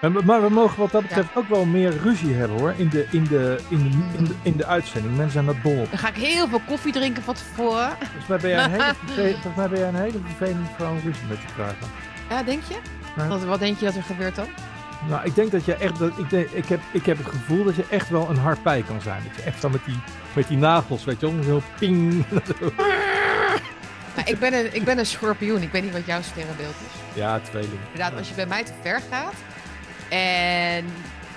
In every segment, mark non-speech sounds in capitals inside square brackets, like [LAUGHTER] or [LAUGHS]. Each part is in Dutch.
Maar we mogen wat dat betreft ook wel meer ruzie hebben hoor. In de, in de, in de, in de, in de uitzending. Mensen zijn dat dol op. Dan ga ik heel veel koffie drinken van tevoren. Volgens mij ben jij een hele, [LAUGHS] volgens mij ben jij een hele vervelende vrouw ruzie met te krijgen. Ja, denk je? Ja. Wat, wat denk je dat er gebeurt dan? Nou, ik denk dat je echt. Dat, ik, denk, ik, heb, ik heb het gevoel dat je echt wel een harpij kan zijn. Dat je echt dan met die, met die nagels, weet je wel, zo ping. Nou, ik, ben een, ik ben een schorpioen. Ik weet niet wat jouw sterrenbeeld is. Ja, tweeling. Inderdaad, als je bij mij te ver gaat. En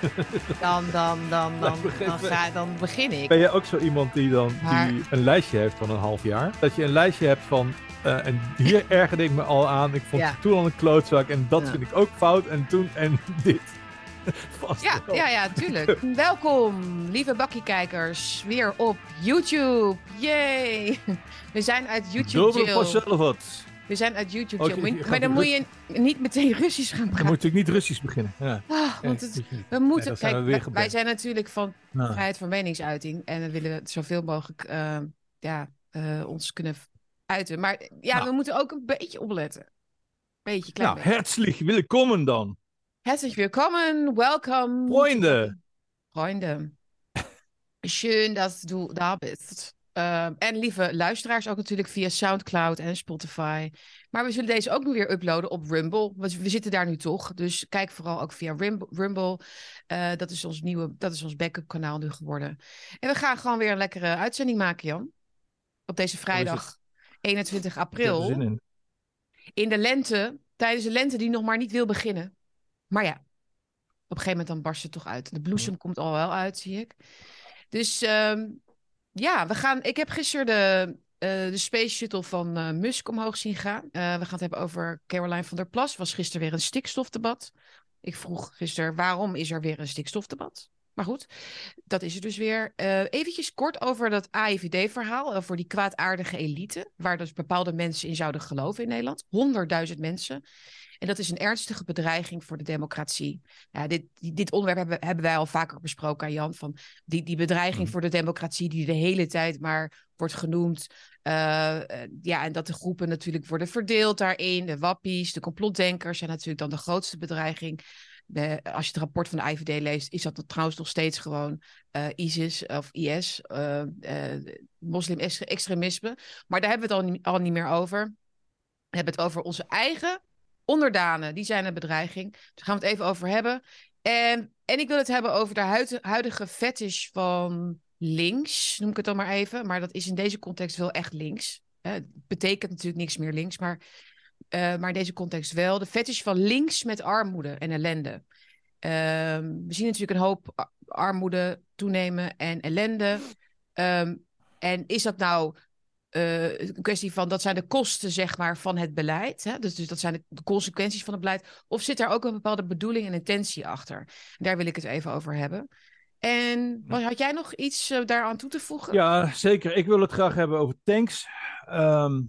[LAUGHS] dan, dan, dan, dan, begin- dan, ga, dan begin ik. Ben jij ook zo iemand die dan Maar- die een lijstje heeft van een half jaar? Dat je een lijstje hebt van. eh, en hier [LAUGHS] ergerde ik me al aan. Ik vond Ja. toen al een klootzak. En dat Ja. vind ik ook fout. En toen en [LAUGHS] dit. Vast Ja, wel. ja, ja, tuurlijk. Welkom, lieve bakkiekijkers, weer op YouTube. Yay! We zijn uit YouTube zelf wat. We zijn uit YouTube Oh, jail. je- je Maar- dan moet je niet meteen Russisch gaan Dan praten. moet ik niet Russisch beginnen. Ja. Ah, want het, we moeten, dan kijk, we wij- zijn natuurlijk van Nou, vrijheid van meningsuiting. En we willen zoveel mogelijk eh, ja, eh, ons kunnen uiten. Maar ja, Nou. we moeten ook een beetje opletten. Beetje, klein nou, beetje. herzlich willkommen dan. Herzlich willkommen, welcome. Freunde. Freunde. Schön, dass du da bist. Ehm, en lieve luisteraars, ook natuurlijk via Soundcloud en Spotify. Maar we zullen deze ook nu weer uploaden op Rumble. Want we zitten daar nu toch. Dus kijk vooral ook via Rumble. Eh, dat is ons nieuwe, dat is ons backup kanaal nu geworden. En we gaan gewoon weer een lekkere uitzending maken, Jan. Op deze vrijdag, 21 Ik heb er april. zin in. In de lente, tijdens de lente die nog maar niet wil beginnen. Maar ja, op een gegeven moment dan barst het toch uit. De bloesem komt al wel uit, zie ik. Dus ehm, ja, we gaan. Ik heb gisteren de, eh, de Space Shuttle van eh, Musk omhoog zien gaan. Eh, we gaan het hebben over Caroline van der Plas. Was gisteren weer een stikstofdebat. Ik vroeg gisteren waarom is er weer een stikstofdebat? Maar goed, dat is er dus weer. Eh eventjes kort over dat AIVD-verhaal, over die kwaadaardige elite, waar dus bepaalde mensen in zouden geloven in Nederland. 100.000 mensen. En dat is een ernstige bedreiging voor de democratie. Ja, dit, dit onderwerp hebben, hebben wij al vaker besproken, Jan. Van die, die bedreiging Mhm. voor de democratie die de hele tijd maar wordt genoemd. Eh, eh, ja, en dat de groepen natuurlijk worden verdeeld daarin. De wappies, de complotdenkers zijn natuurlijk dan de grootste bedreiging. Als je het rapport van de IVD leest, is dat trouwens nog steeds gewoon eh, ISIS of IS, eh eh, moslim-extremisme. Maar daar hebben we het al niet, al niet meer over. We hebben het over onze eigen onderdanen. Die zijn een bedreiging. Daar gaan we het even over hebben. En, en ik wil het hebben over de huid- huidige fetish van links, noem ik het dan maar even. Maar dat is in deze context wel echt links. Het betekent natuurlijk niks meer links, maar, eh, maar in deze context wel. De fetish van links met armoede en ellende. Ehm, we zien natuurlijk een hoop armoede toenemen en ellende. Ehm, en is dat nou eh, een kwestie van dat zijn de kosten zeg maar, van het beleid? Hè? Dus, dus dat zijn de, consequenties van het beleid. Of zit daar ook een bepaalde bedoeling en intentie achter? Daar wil ik het even over hebben. En had jij nog iets eh, daaraan toe te voegen? Ja, zeker. Ik wil het graag hebben over tanks. Ehm,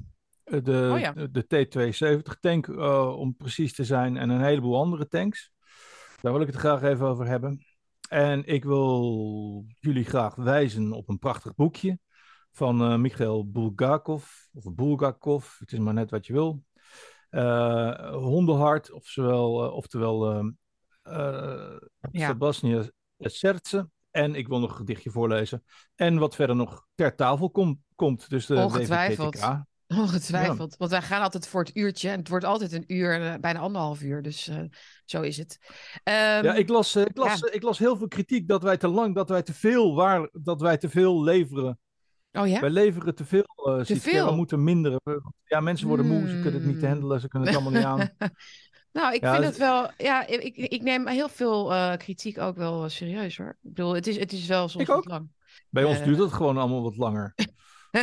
de, Oh ja. de T-72 tank, eh, om precies te zijn, en een heleboel andere tanks. Daar wil ik het graag even over hebben. En ik wil jullie graag wijzen op een prachtig boekje van eh Michael Bulgakov, of Bulgakov, het is maar net wat je wil. Eh Hondenhart, oftewel, eh, oftewel eh Ja. Sebastian Sertse. En ik wil nog een gedichtje voorlezen. En wat verder nog ter tafel kom- komt. Dus de Ongetwijfeld. WVTTK. Ongetwijfeld. Want wij gaan altijd voor het uurtje. En het wordt altijd een uur, en eh, bijna anderhalf uur. Dus eh, zo is het. Ehm, Ja, ik las, eh, ik, las, ja. ik las heel veel kritiek dat wij te lang, dat wij te veel, waar, dat wij te veel leveren. Oh ja? Wij leveren te veel. eh Te veel? We moeten minderen. Ja, mensen worden moe, ze kunnen het niet Hmm. handelen, ze kunnen het allemaal niet aan. [LAUGHS] nou, ik Ja, vind het- wel. Ja, ik, ik neem heel veel kritiek ook wel serieus hoor. Ik bedoel, het is, het is wel soms Ik ook. lang. Bij ons duurt het gewoon allemaal wat langer.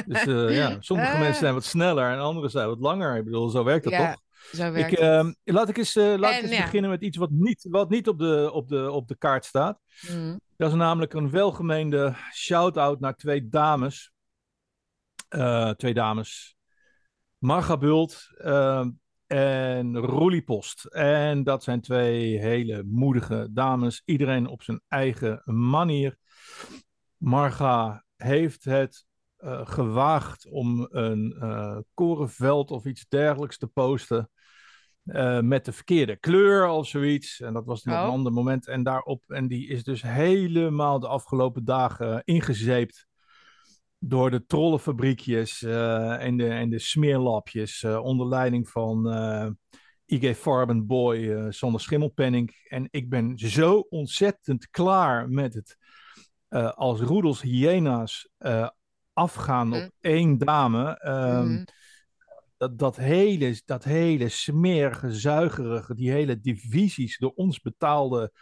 Dus eh, ja, [LAUGHS] sommige Eh. mensen zijn wat sneller en andere zijn wat langer. Ik bedoel, zo werkt dat Ja, toch? Zo werkt Ik, ehm, laat ik eens, eh, laat ik En, eens ja. beginnen met iets wat niet, wat niet op, de, op, de, op de kaart staat. Mm. Dat is namelijk een welgemeende shout-out naar twee dames. Twee dames. Marga Bult eh, en Roelie Post. En dat zijn twee hele moedige dames. Iedereen op zijn eigen manier. Marga heeft het eh, gewaagd om een eh, korenveld of iets dergelijks te posten. eh, met de verkeerde kleur of zoiets. En dat was nog Oh. een ander moment. En daarop, en die is dus helemaal de afgelopen dagen ingezeept door de trollenfabriekjes en, de, en de smeerlapjes onder leiding van IG Farbenboy, eh Sander Schimmelpenning. En ik ben zo ontzettend klaar met het als roedels hyena's eh, afgaan Mm. op één dame. Ehm, Mhm. dat, dat, hele, dat hele smerige, zuigerige, die hele divisies door ons betaalde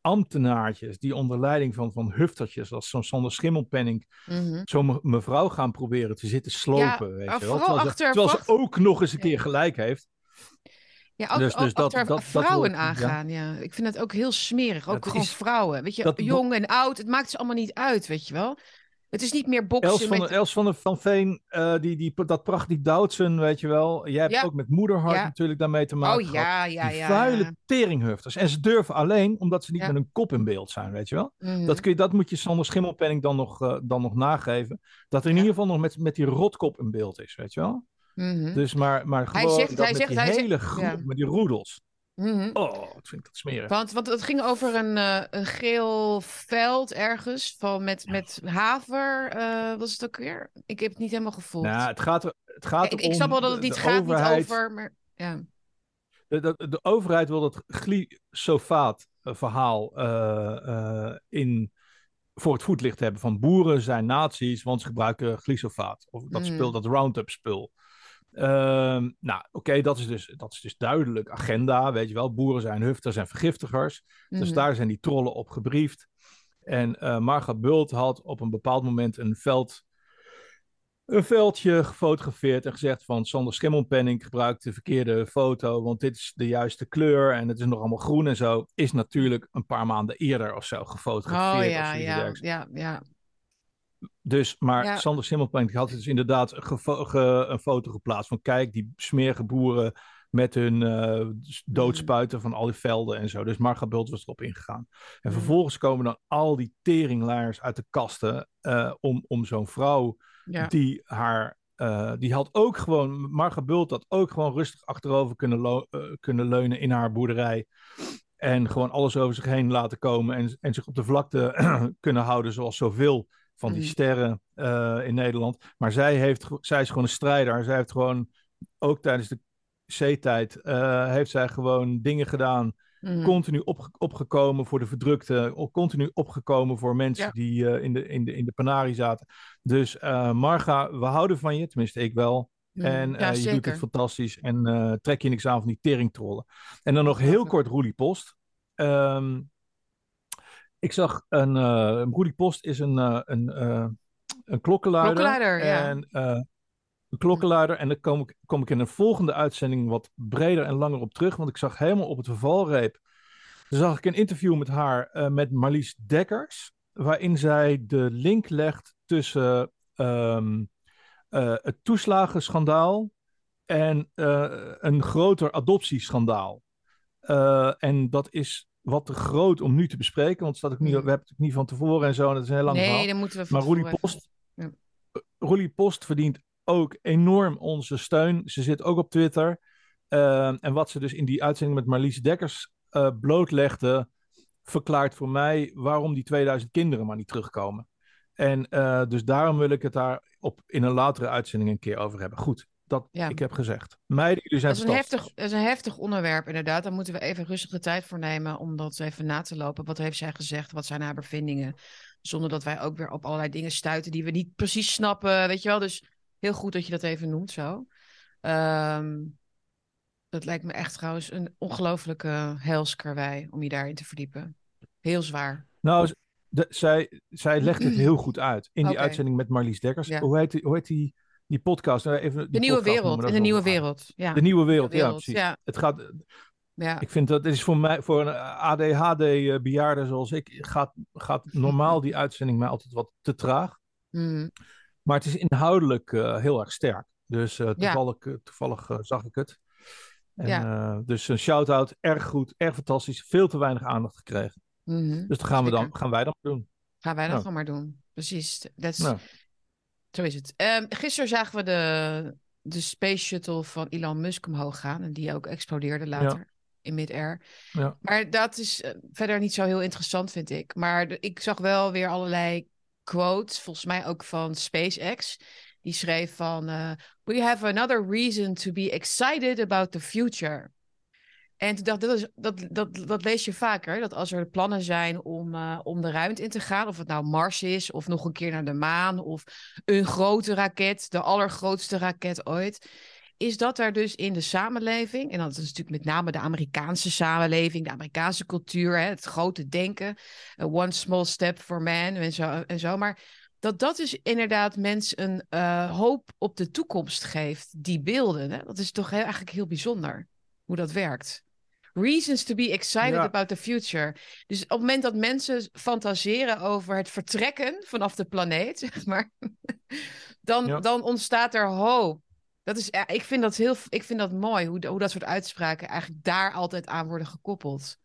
ambtenaartjes, die onder leiding van, van huftertjes, als zo'n Sander Schimmelpenning, Mhm. zo'n me- mevrouw gaan proberen te zitten slopen. weet je wel? Terwijl, ze, terwijl ook nog eens een keer gelijk heeft. Ja, ook, Dus- dus dat- dat- dat vrouwen ja. aangaan. Ja. Ik vind het ook heel smerig. Ook gewoon is- vrouwen. Weet je, dat- jong en oud. Het maakt ze allemaal niet uit, weet je wel. Het is niet meer boksen Els van, met... de, Els van, de, van Veen, eh, die, die, dat prachtig Doutzen, weet je wel. Jij hebt Ja. ook met moederhart Ja. natuurlijk daarmee te maken Oh gehad. ja, ja, die ja. vuile ja. teringhufters. En ze durven alleen omdat ze niet Ja. met een kop in beeld zijn, weet je wel. Mhm. Dat, kun je, dat moet je Sander Schimmelpenning dan nog, eh, dan nog nageven. Dat er in Ja. ieder geval nog met, met die rotkop in beeld is, weet je wel. Mhm. Dus maar, maar Hij gewoon zegt- dat hij met zegt- die hij zegt- hele groep, ja. met die roedels. Mhm. Oh, wat vind ik dat smerig. Want, want het ging over een, eh, een geel veld ergens van met, met haver. eh was het ook weer? Ik heb het niet helemaal gevoeld. Nou, het gaat het gaat ik, ik snap wel dat het niet gaat overheid, niet over, maar ja. De, de, de overheid wil dat glyfosaat eh, verhaal in, voor het voetlicht hebben. Van boeren zijn nazi's, want ze gebruiken glyfosaat. Of dat Mm. spul, dat Roundup spul. Ehm, nou, oké, dat, is dus, dat is dus duidelijk agenda, weet je wel. Boeren zijn hufters en vergiftigers. Dus Mhm. daar zijn die trollen op gebriefd. En eh Marga Bult had op een bepaald moment een veld... Een veldje gefotografeerd en gezegd van Sander Schimmelpenning gebruikt de verkeerde foto, want dit is de juiste kleur en het is nog allemaal groen en zo. Is natuurlijk een paar maanden eerder of zo gefotografeerd. Oh ja, ja, ja, ja. Dus, maar Ja. Sander Schimmelpenning had dus inderdaad een foto geplaatst van kijk, die smerige boeren met hun eh, doodspuiten van al die velden en zo. Dus Marga Bult was erop ingegaan. En Mm. vervolgens komen dan al die teringlaars uit de kasten eh, om, om zo'n vrouw ja. die haar. eh, die had ook gewoon, Marga Bult had ook gewoon rustig achterover kunnen, kunnen leunen in haar boerderij. En gewoon alles over zich heen laten komen. En, en zich op de vlakte [CLEARS THROAT] kunnen houden, zoals zoveel van die Mm. sterren eh, in Nederland. Maar zij, heeft, zij is gewoon een strijder. Zij heeft gewoon, ook tijdens de C-tijd, eh, heeft zij gewoon dingen gedaan Mhm. continu opge- opgekomen voor de verdrukte, continu opgekomen voor mensen Ja. die eh, in, de, in, de, in de penarie zaten. Dus Marga, we houden van je, tenminste ik wel. Mhm. En ja, je doet het fantastisch en trek je niks aan van die teringtrollen. En dan nog heel kort Roelie Post. Ehm, ik zag een, eh Roelie Post is een, eh, een, eh, een klokkenluider. Klokkenluider, ja. En, eh, een klokkenluider. En daar kom ik, kom ik in een volgende uitzending wat breder en langer op terug. Want ik zag helemaal op het vervalreep. Zag ik een interview met haar eh, met Marlies Dekkers. Waarin zij de link legt tussen eh, het toeslagenschandaal en eh, een groter adoptieschandaal. Eh, en dat is wat te groot om nu te bespreken. Want staat ook niet, we hebben het ook niet van tevoren en zo. En dat is een heel lang verhaal. Nee, dan moeten we van Maar Roelie Post, Ja. Roelie Post verdient ook enorm onze steun. Ze zit ook op Twitter. Ehm, en wat ze dus in die uitzending met Marlies Dekkers eh, blootlegde, verklaart voor mij waarom die 2000 kinderen maar niet terugkomen. En eh, dus daarom wil ik het daar op, in een latere uitzending een keer over hebben. Goed, dat Ja. ik heb gezegd. Meiden, jullie zijn Dat is, een heftig, dat is een heftig onderwerp, inderdaad. Daar moeten we even rustig de tijd voor nemen om dat even na te lopen. Wat heeft zij gezegd? Wat zijn haar bevindingen? Zonder dat wij ook weer op allerlei dingen stuiten die we niet precies snappen. Weet je wel? Dus heel goed dat je dat even noemt zo. Ehm, dat lijkt me echt trouwens een ongelofelijke helskarwei om je daarin te verdiepen. Heel zwaar. Nou, de- zij, zij legt het [CLEARS THROAT] heel goed uit in die uitzending met Marlies Dekkers. Ja. Hoe heet die, hoe heet die, die podcast? Nou, even die De nieuwe podcast wereld. In de nieuwe wereld. Ja. De nieuwe wereld, ja, wereld, precies. ja. Het gaat, ja. ik vind dat het is voor mij, voor een ADHD-bejaarde zoals ik, gaat, gaat normaal die uitzending mij altijd wat te traag. Mhm. Maar het is inhoudelijk eh, heel erg sterk. Dus eh, toevallig, eh, toevallig zag ik het. En, Ja. dus een shout-out, erg goed, erg fantastisch. Veel te weinig aandacht gekregen. Mhm. Dus dat gaan, we dan, gaan wij dan doen. Gaan wij dat Nou. gewoon maar doen. Precies. Dat is, Nou, Zo is het. Ehm, gisteren zagen we de, de Space Shuttle van Elon Musk omhoog gaan. En die ook explodeerde later in mid-air. Ja. Maar dat is eh, verder niet zo heel interessant, vind ik. Maar ik zag wel weer allerlei quotes, volgens mij ook van SpaceX. Die schreef van, uh, we have another reason to be excited about the future. En toen dacht dat, is, dat, dat, dat lees je vaker. Dat als er plannen zijn om, uh, om de ruimte in te gaan, of het nou Mars is, of nog een keer naar de maan, of een grote raket, de allergrootste raket ooit, is dat er dus in de samenleving, en dat is natuurlijk met name de Amerikaanse samenleving, de Amerikaanse cultuur, hè, het grote denken, uh, one small step for man en zo, en zo, maar dat dat dus inderdaad mensen een uh, hoop op de toekomst geeft, die beelden. Hè? Dat is toch eigenlijk heel bijzonder hoe dat werkt. Reasons to be excited Ja. about the future. Dus op het moment dat mensen fantaseren over het vertrekken vanaf de planeet, [LAUGHS] zeg maar, dan, Ja. dan ontstaat er hoop. Dat is, ja, ik, vind dat heel, ik vind dat mooi, hoe, hoe dat soort uitspraken eigenlijk daar altijd aan worden gekoppeld.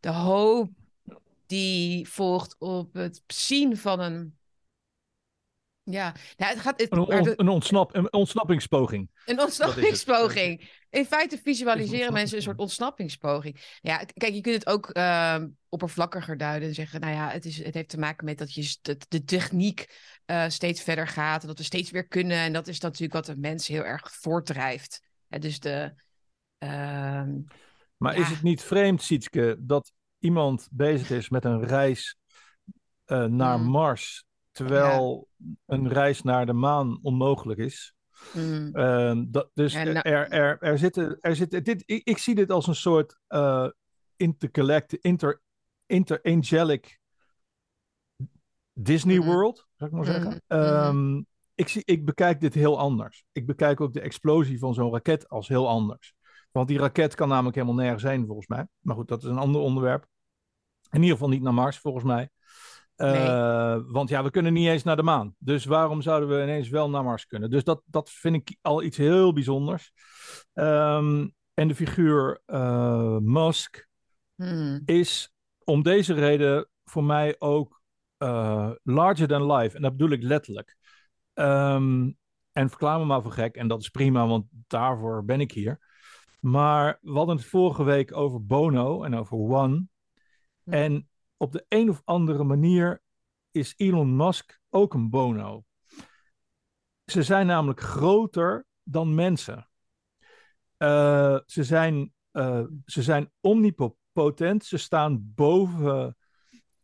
De hoop die volgt op het zien van een. Ja, nou, het gaat. Het, Een, on- ontsnap, een ontsnappingspoging. een ontsnappingspoging. In feite visualiseren mensen een soort ontsnappingspoging. Ja, kijk, je kunt het ook ehm, oppervlakkiger duiden en zeggen, nou ja, het, is, het heeft te maken met dat je dat de techniek eh, steeds verder gaat en dat we steeds weer kunnen. En dat is natuurlijk wat de mens heel erg voortdrijft. Hè, dus de. ehm, Maar Ja. is het niet vreemd, Sietske, dat iemand bezig is met een reis eh, naar Mm. Mars, terwijl een reis naar de maan onmogelijk is? mm, Ehm, dat, dus nou- er, er, er zitten, er zitten dit, ik, ik zie dit als een soort eh intergalactic, inter, interangelic Disney Mhm. World, zou ik maar zeggen. Mhm, mhm. Ehm, ik, zie, ik bekijk dit heel anders. Ik bekijk ook de explosie van zo'n raket als heel anders. Want die raket kan namelijk helemaal nergens heen, volgens mij. Maar goed, dat is een ander onderwerp. In ieder geval niet naar Mars, volgens mij. Eh, Want ja, we kunnen niet eens naar de maan. Dus waarom zouden we ineens wel naar Mars kunnen? Dus dat, dat vind ik al iets heel bijzonders. Ehm, en de figuur eh, Musk mm, is om deze reden voor mij ook eh, larger than life. En dat bedoel ik letterlijk. Ehm, en verklaar me maar voor gek. En dat is prima, want daarvoor ben ik hier. Maar we hadden het vorige week over Bono en over One. Hm. En op de een of andere manier is Elon Musk ook een Bono. Ze zijn namelijk groter dan mensen. Eh, ze, zijn, eh, ze zijn omnipotent. Ze staan boven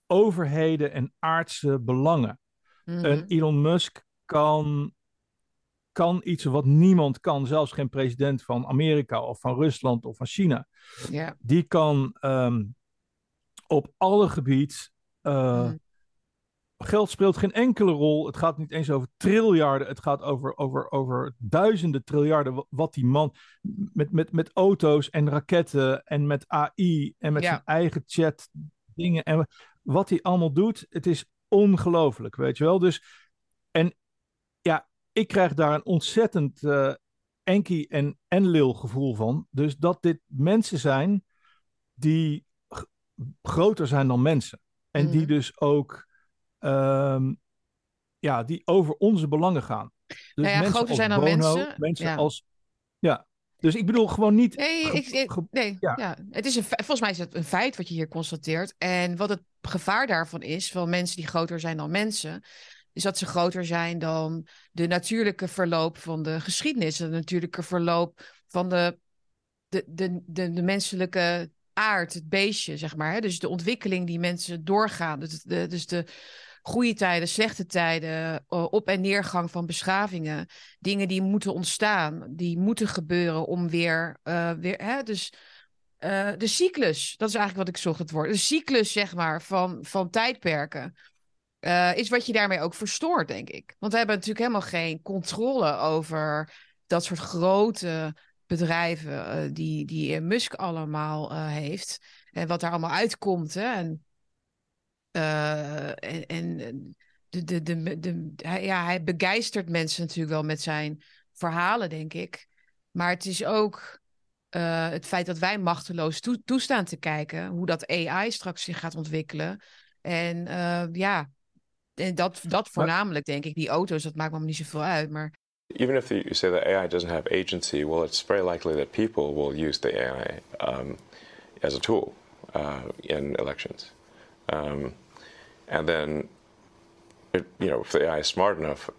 overheden en aardse belangen. Een Elon Musk kan, kan iets wat niemand kan, zelfs geen president van Amerika of van Rusland of van China. Die kan ehm, op alle gebieden. eh, Mm. Geld speelt geen enkele rol. Het gaat niet eens over triljarden. Het gaat over, over, over duizenden triljarden. wa- Wat die man met, met, met auto's en raketten en met AI en met Ja. zijn eigen chat dingen. En wat hij allemaal doet, het is ongelooflijk, weet je wel. Dus, en ja, ik krijg daar een ontzettend eh enkie en enlil gevoel van. Dus dat dit mensen zijn die groter zijn dan mensen. En die Mhm. dus ook ehm, ja, die over onze belangen gaan. Dus Nou ja, mensen groter zijn dan Bono, mensen, mensen ja. als ja. Dus ik bedoel gewoon niet. Nee, ik, nee ja. ja. Het is een, volgens mij is het een feit wat je hier constateert. En wat het gevaar daarvan is, van mensen die groter zijn dan mensen, is dat ze groter zijn dan de natuurlijke verloop van de geschiedenis, de natuurlijke verloop van de, de, de, de, de menselijke aard, het beestje, zeg maar. Hè? Dus de ontwikkeling die mensen doorgaan. Dus de, dus de goede tijden, slechte tijden, eh, op- en neergang van beschavingen. Dingen die moeten ontstaan, die moeten gebeuren om weer... eh, weer hè? Dus eh, de cyclus, dat is eigenlijk wat ik zocht het woord. De cyclus, zeg maar, van, van tijdperken. is wat je daarmee ook verstoort, denk ik. Want we hebben natuurlijk helemaal geen controle over dat soort grote bedrijven eh, die, die eh, Musk allemaal eh, heeft. En wat daar allemaal uitkomt. Hè? En, en, en de, de, de, de, hij, ja, hij begeistert mensen natuurlijk wel met zijn verhalen, denk ik. Maar het is ook het feit dat wij machteloos toe, toestaan te kijken hoe dat AI straks zich gaat ontwikkelen. En ja, en dat, dat voornamelijk, denk ik. Die auto's, dat maakt me niet zoveel uit. Maar Even if you say that AI doesn't have agency, well, it's very likely that people will use the AI um, as a tool uh, in elections. Um, and then, it, you know, if the AI is smart enough,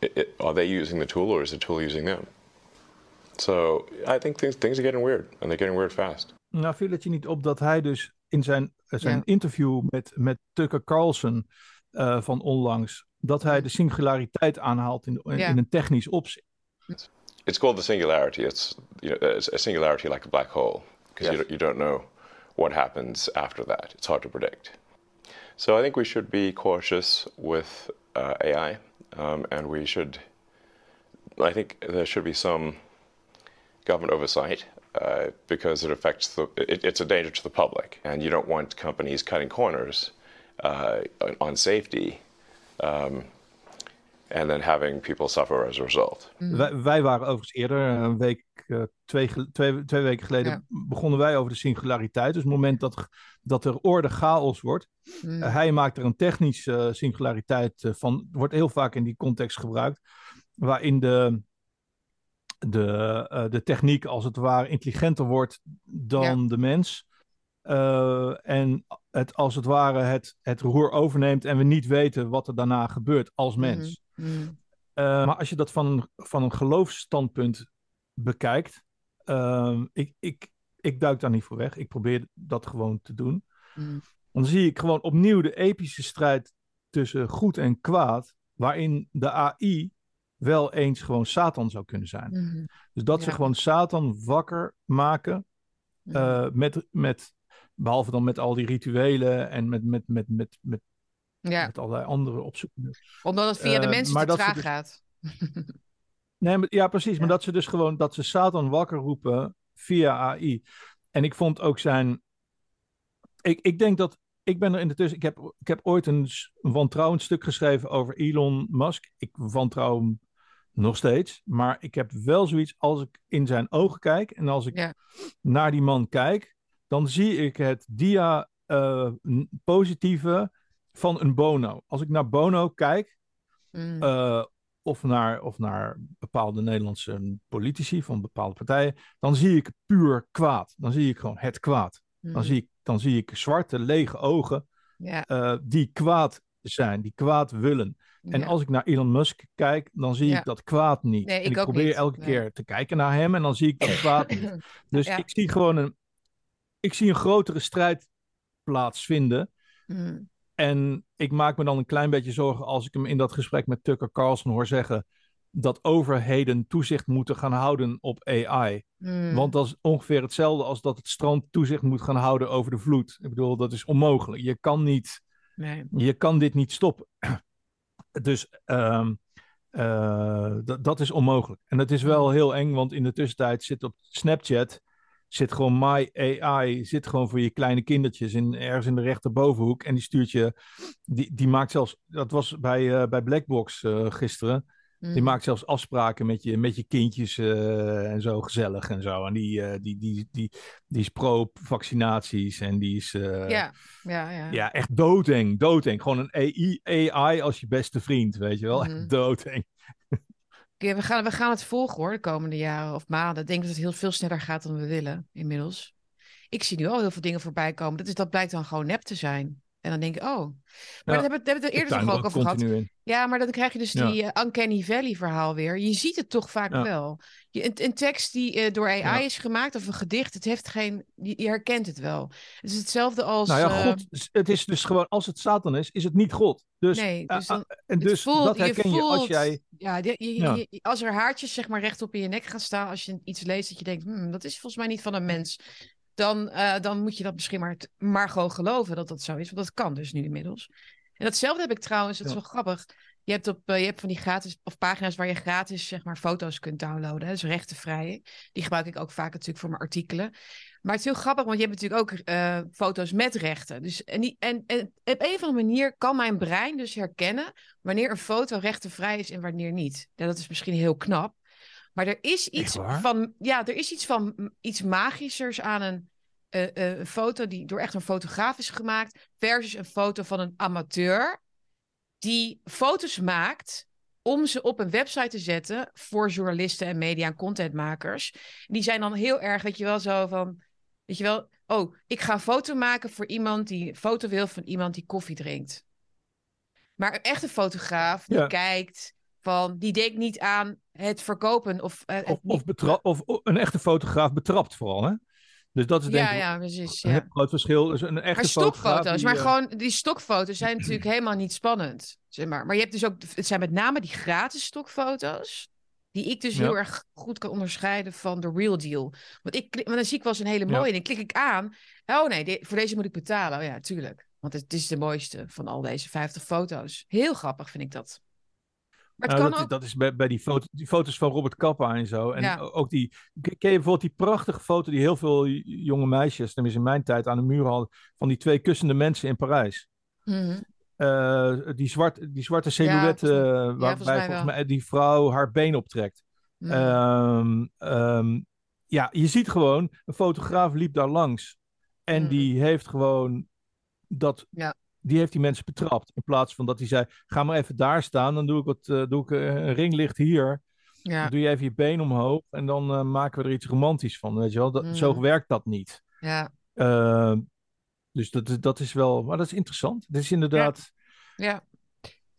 it, it, are they using the tool or is the tool using them? So I think things, things are getting weird and they're getting weird fast. Nou, viel het je niet op dat hij dus in zijn, zijn ja. interview met, met Tucker Carlson uh, van onlangs, dat hij de singulariteit aanhaalt in, in, ja. in een technisch opzicht. It's called the singularity. It's, you know, it's a singularity like a black hole because yes. you, you don't know what happens after that. It's hard to predict. So I think we should be cautious with uh, AI, um, and we should. I think there should be some government oversight uh, because it affects the. It, it's a danger to the public, and you don't want companies cutting corners uh, on safety. Um, and then having people suffer as a result. Mm. Wij, wij, waren overigens eerder, een week, uh, twee, twee, twee weken geleden, ja. begonnen wij over de singulariteit. Dus het moment dat, dat er orde chaos wordt. Mm. Uh, hij maakt er een technische singulariteit van, wordt heel vaak in die context gebruikt, waarin de, de, de techniek als het ware intelligenter wordt dan ja. de mens. En het als het ware het, het roer overneemt en we niet weten wat er daarna gebeurt als mens. Mm. Mm. Uh, maar als je dat van, van een geloofsstandpunt bekijkt, uh, ik, ik, ik duik daar niet voor weg. Ik probeer dat gewoon te doen. Mm. Dan zie ik gewoon opnieuw de epische strijd tussen goed en kwaad, waarin de AI wel eens gewoon Satan zou kunnen zijn. -hmm. Dus dat Ja. ze gewoon Satan wakker maken Mhm. uh, met, met, behalve dan met al die rituelen en met, met, met, met, met, ja, met allerlei andere opzoeken. omdat het via de eh, mensen te traag dus- gaat. [LAUGHS] Nee, maar, ja, precies. Maar dat ze dus gewoon, dat ze Satan wakker roepen via AI. En ik vond ook zijn, ik, ik denk dat, ik ben er in de tussen, ik heb, ik heb ooit een, wantrouwend stuk geschreven over Elon Musk. Ik wantrouw hem nog steeds. Maar ik heb wel zoiets, als ik in zijn ogen kijk en als ik Ja. naar die man kijk, dan zie ik het dia eh, positieve van een Bono. Als ik naar Bono kijk, Mm. eh, of, naar, of naar bepaalde Nederlandse politici van bepaalde partijen, dan zie ik puur kwaad. Dan zie ik gewoon het kwaad. Dan, Mm. zie, ik, dan zie ik zwarte, lege ogen eh, die kwaad zijn, die kwaad willen. En ja. als ik naar Elon Musk kijk, dan zie Ja. ik dat kwaad niet. Nee, en ik ik probeer niet. elke Nee. keer te kijken naar hem en dan zie ik dat [COUGHS] kwaad niet. Dus Ja. ik zie gewoon een, ik zie een grotere strijd plaatsvinden. Mm. En ik maak me dan een klein beetje zorgen als ik hem in dat gesprek met Tucker Carlson hoor zeggen dat overheden toezicht moeten gaan houden op AI. Mm. Want dat is ongeveer hetzelfde als dat het strand toezicht moet gaan houden over de vloed. Ik bedoel, dat is onmogelijk. Je kan, niet, nee. je kan dit niet stoppen. [CLEARS THROAT] Dus ehm, eh, dat- dat is onmogelijk. En dat is wel heel eng, want in de tussentijd zit op Snapchat zit gewoon My AI, zit gewoon voor je kleine kindertjes in, ergens in de rechterbovenhoek. En die stuurt je, die, die maakt zelfs, dat was bij, eh, bij Blackbox eh, gisteren, die Mm. maakt zelfs afspraken met je, met je kindjes eh, en zo, gezellig en zo. En die, die, die, die, die is pro-vaccinaties en die is ja, ja, ja. ja, echt doodeng, doodeng. Gewoon een AI, AI als je beste vriend, weet je wel. Mhm. Echt doodeng. We, gaan, we gaan het volgen hoor, de komende jaren of maanden. Ik denk dat het heel veel sneller gaat dan we willen inmiddels. Ik zie nu al heel veel dingen voorbij komen. Dat, is, dat blijkt dan gewoon nep te zijn. En dan denk ik, oh. Maar Ja, daar hebben, we- het eerder toch ook over gehad. Ja, maar dan krijg je dus Ja. die eh, Uncanny Valley verhaal weer. Je ziet het toch vaak Ja. wel. Je, een, een tekst die eh, door AI is gemaakt of een gedicht, het heeft geen, je, je herkent het wel. Het is hetzelfde als... Nou ja, eh, God, het is dus gewoon, als het Satan is, is het niet God. Dus, nee, dus dan, en dus voelt- dat herken je, als voelt- jij... Ja, je- je- Ja. je- als er haartjes zeg maar rechtop in je nek gaan staan, als je iets leest dat je denkt, hmm, dat is volgens mij niet van een mens, dan, eh, dan moet je dat misschien maar, maar gewoon geloven dat dat zo is, want dat kan dus nu inmiddels. En datzelfde heb ik trouwens, dat is Ja. wel grappig. Je hebt, op, eh, je hebt van die gratis, of pagina's waar je gratis zeg maar foto's kunt downloaden, hè, dus rechtenvrije. Die gebruik ik ook vaak natuurlijk voor mijn artikelen. Maar het is heel grappig, want je hebt natuurlijk ook eh, foto's met rechten. Dus, en, die, en, en op een of andere manier kan mijn brein dus herkennen wanneer een foto rechtenvrij is en wanneer niet. Ja, dat is misschien heel knap. Maar er is iets van, ja, er is iets van iets magischers aan een, eh, eh, een foto die door echt een fotograaf is gemaakt, versus een foto van een amateur die foto's maakt om ze op een website te zetten voor journalisten en media en contentmakers. Die zijn dan heel erg, weet je wel, zo van, weet je wel, oh, ik ga een foto maken voor iemand die een foto wil van iemand die koffie drinkt. Maar een echte fotograaf die Ja. kijkt van, die denkt niet aan het verkopen of, eh, Of, of, betra- of een echte fotograaf betrapt vooral, hè? Dus dat is denk ja, ik ja, precies. een Ja. heel groot verschil. Dus een echte Maar stokfoto's, die, maar eh, gewoon die stokfoto's zijn [CLEARS THROAT] natuurlijk helemaal niet spannend. Zeg maar. maar je hebt dus ook, het zijn met name die gratis stokfoto's, die ik dus Ja. heel erg goed kan onderscheiden van de real deal. Want, ik, want dan zie ik wel eens een hele Ja. mooie en dan klik ik aan. Oh nee, de- voor deze moet ik betalen. Oh ja, tuurlijk. Want het is de mooiste van al deze 50 foto's. Heel grappig vind ik dat. Maar het Nou, kan dat, ook... dat is bij, bij die, foto, die foto's van Robert Kappa en zo. En Ja. ook die. Ken je bijvoorbeeld die prachtige foto die heel veel jonge meisjes, tenminste in mijn tijd, aan de muur hadden. van die twee kussende mensen in Parijs? Mhm. Eh, die, zwart, die zwarte silhouette, eh, volgens waarbij mij volgens mij die vrouw haar been optrekt. Mhm. Ehm, ehm, ja, je ziet gewoon, een fotograaf liep daar langs. En Mhm. die heeft gewoon dat. Ja. Die heeft die mensen betrapt. In plaats van dat hij zei: ga maar even daar staan. Dan doe ik, wat, eh, doe ik eh, een ringlicht hier. ja. Dan doe je even je been omhoog. En dan eh, maken we er iets romantisch van. Weet je wel? Dat, Zo Mhm. werkt dat niet. ja, dus dat, is- dat is wel. Maar dat is interessant. Het is inderdaad. ja.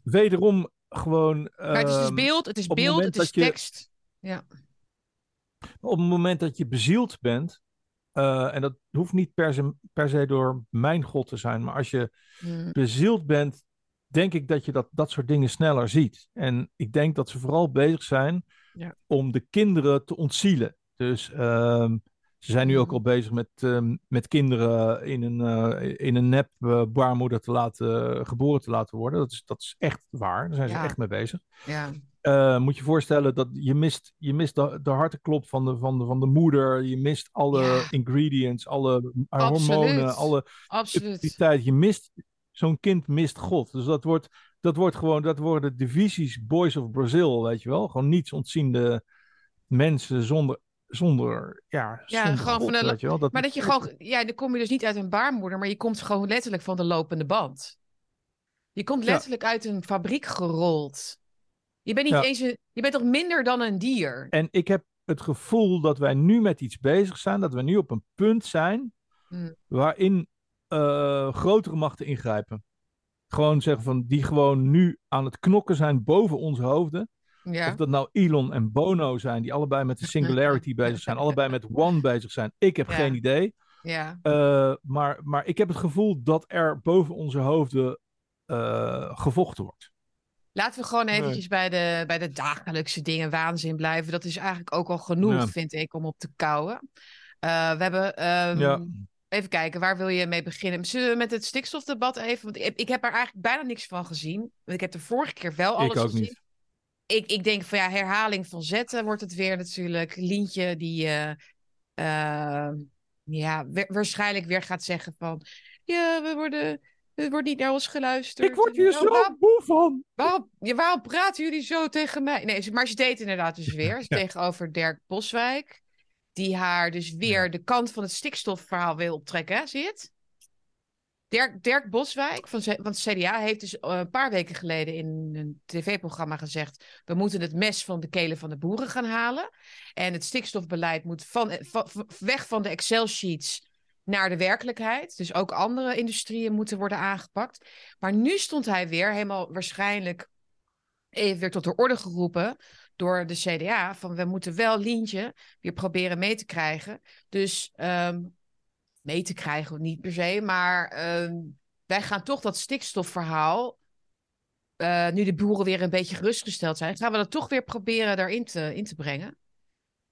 Wederom gewoon. Maar het is dus ehm, beeld, het is beeld, het is je- tekst. op het moment dat je bezield bent, eh, en dat hoeft niet per se, per se door mijn God te zijn, maar als je Mhm. bezield bent, denk ik dat je dat, dat soort dingen sneller ziet. En ik denk dat ze vooral bezig zijn Ja. om de kinderen te ontzielen. Dus ehm, ze zijn nu ook Mhm. al bezig met, ehm, met kinderen in een, eh, in een nep eh, baarmoeder te laten, geboren te laten worden. Dat is, dat is echt waar. Daar zijn ze echt mee bezig. Ja. Eh, moet je voorstellen dat je mist, je mist de, de hartenklop van de, van, de, van de moeder. Je mist alle Ja. ingredients, alle Absoluut. hormonen, alle subtiliteit. Je mist, zo'n kind mist God. Dus dat wordt, dat wordt gewoon, dat worden divisies Boys of Brazil, weet je wel. Gewoon niets ontziende mensen zonder, zonder ja, Ja, zonder gewoon God, van de- wel. Dat Maar dat je gewoon, ja, dan kom je dus niet uit een baarmoeder, maar je komt gewoon letterlijk van de lopende band. Je komt Ja. letterlijk uit een fabriek gerold. Je bent niet Ja. eens een, je bent toch minder dan een dier? En ik heb het gevoel dat wij nu met iets bezig zijn, dat we nu op een punt zijn Hmm. waarin eh, grotere machten ingrijpen. Gewoon zeggen van die gewoon nu aan het knokken zijn boven onze hoofden. Ja. Of dat nou Elon en Bono zijn, die allebei met de singularity [LAUGHS] bezig zijn, allebei met one bezig zijn. Ik heb Ja. geen idee. ja. Eh, maar, maar ik heb het gevoel dat er boven onze hoofden eh, gevochten wordt. Laten we gewoon Nee. eventjes bij, de, bij de dagelijkse dingen waanzin blijven. Dat is eigenlijk ook al genoeg, Ja. vind ik, om op te kouwen. Eh, we hebben, ehm, Ja. even kijken, waar wil je mee beginnen? Zullen we met het stikstofdebat even? Want ik, ik heb er eigenlijk bijna niks van gezien. Want ik heb de vorige keer wel alles ik ook gezien. niet. ik, ik denk van ja, herhaling van zetten wordt het weer natuurlijk. Lientje die eh, eh, ja, wa- waarschijnlijk weer gaat zeggen van ja, we worden, er wordt niet naar ons geluisterd. Ik word hier oh, zo waarom, moe van. waarom, ja, waarom praten jullie zo tegen mij? Nee, ze- maar ze deed inderdaad dus weer [LAUGHS] Ja. tegenover Dirk Boswijk. Die haar dus weer Ja. de kant van het stikstofverhaal wil optrekken. Zie je het? Dirk, Dirk Boswijk van, het CDA heeft dus eh, een paar weken geleden in een tv-programma gezegd: we moeten het mes van de kelen van de boeren gaan halen. En het stikstofbeleid moet van, van- van- weg van de Excel-sheets naar de werkelijkheid. Dus ook andere industrieën moeten worden aangepakt. Maar nu stond hij weer helemaal waarschijnlijk even weer tot de orde geroepen door de CDA. Van we moeten wel Lientje weer proberen mee te krijgen. Dus ehm, mee te krijgen, niet per se. Maar ehm, wij gaan toch dat stikstofverhaal. eh, nu de boeren weer een beetje gerustgesteld zijn, gaan we dat toch weer proberen daarin te, in te brengen.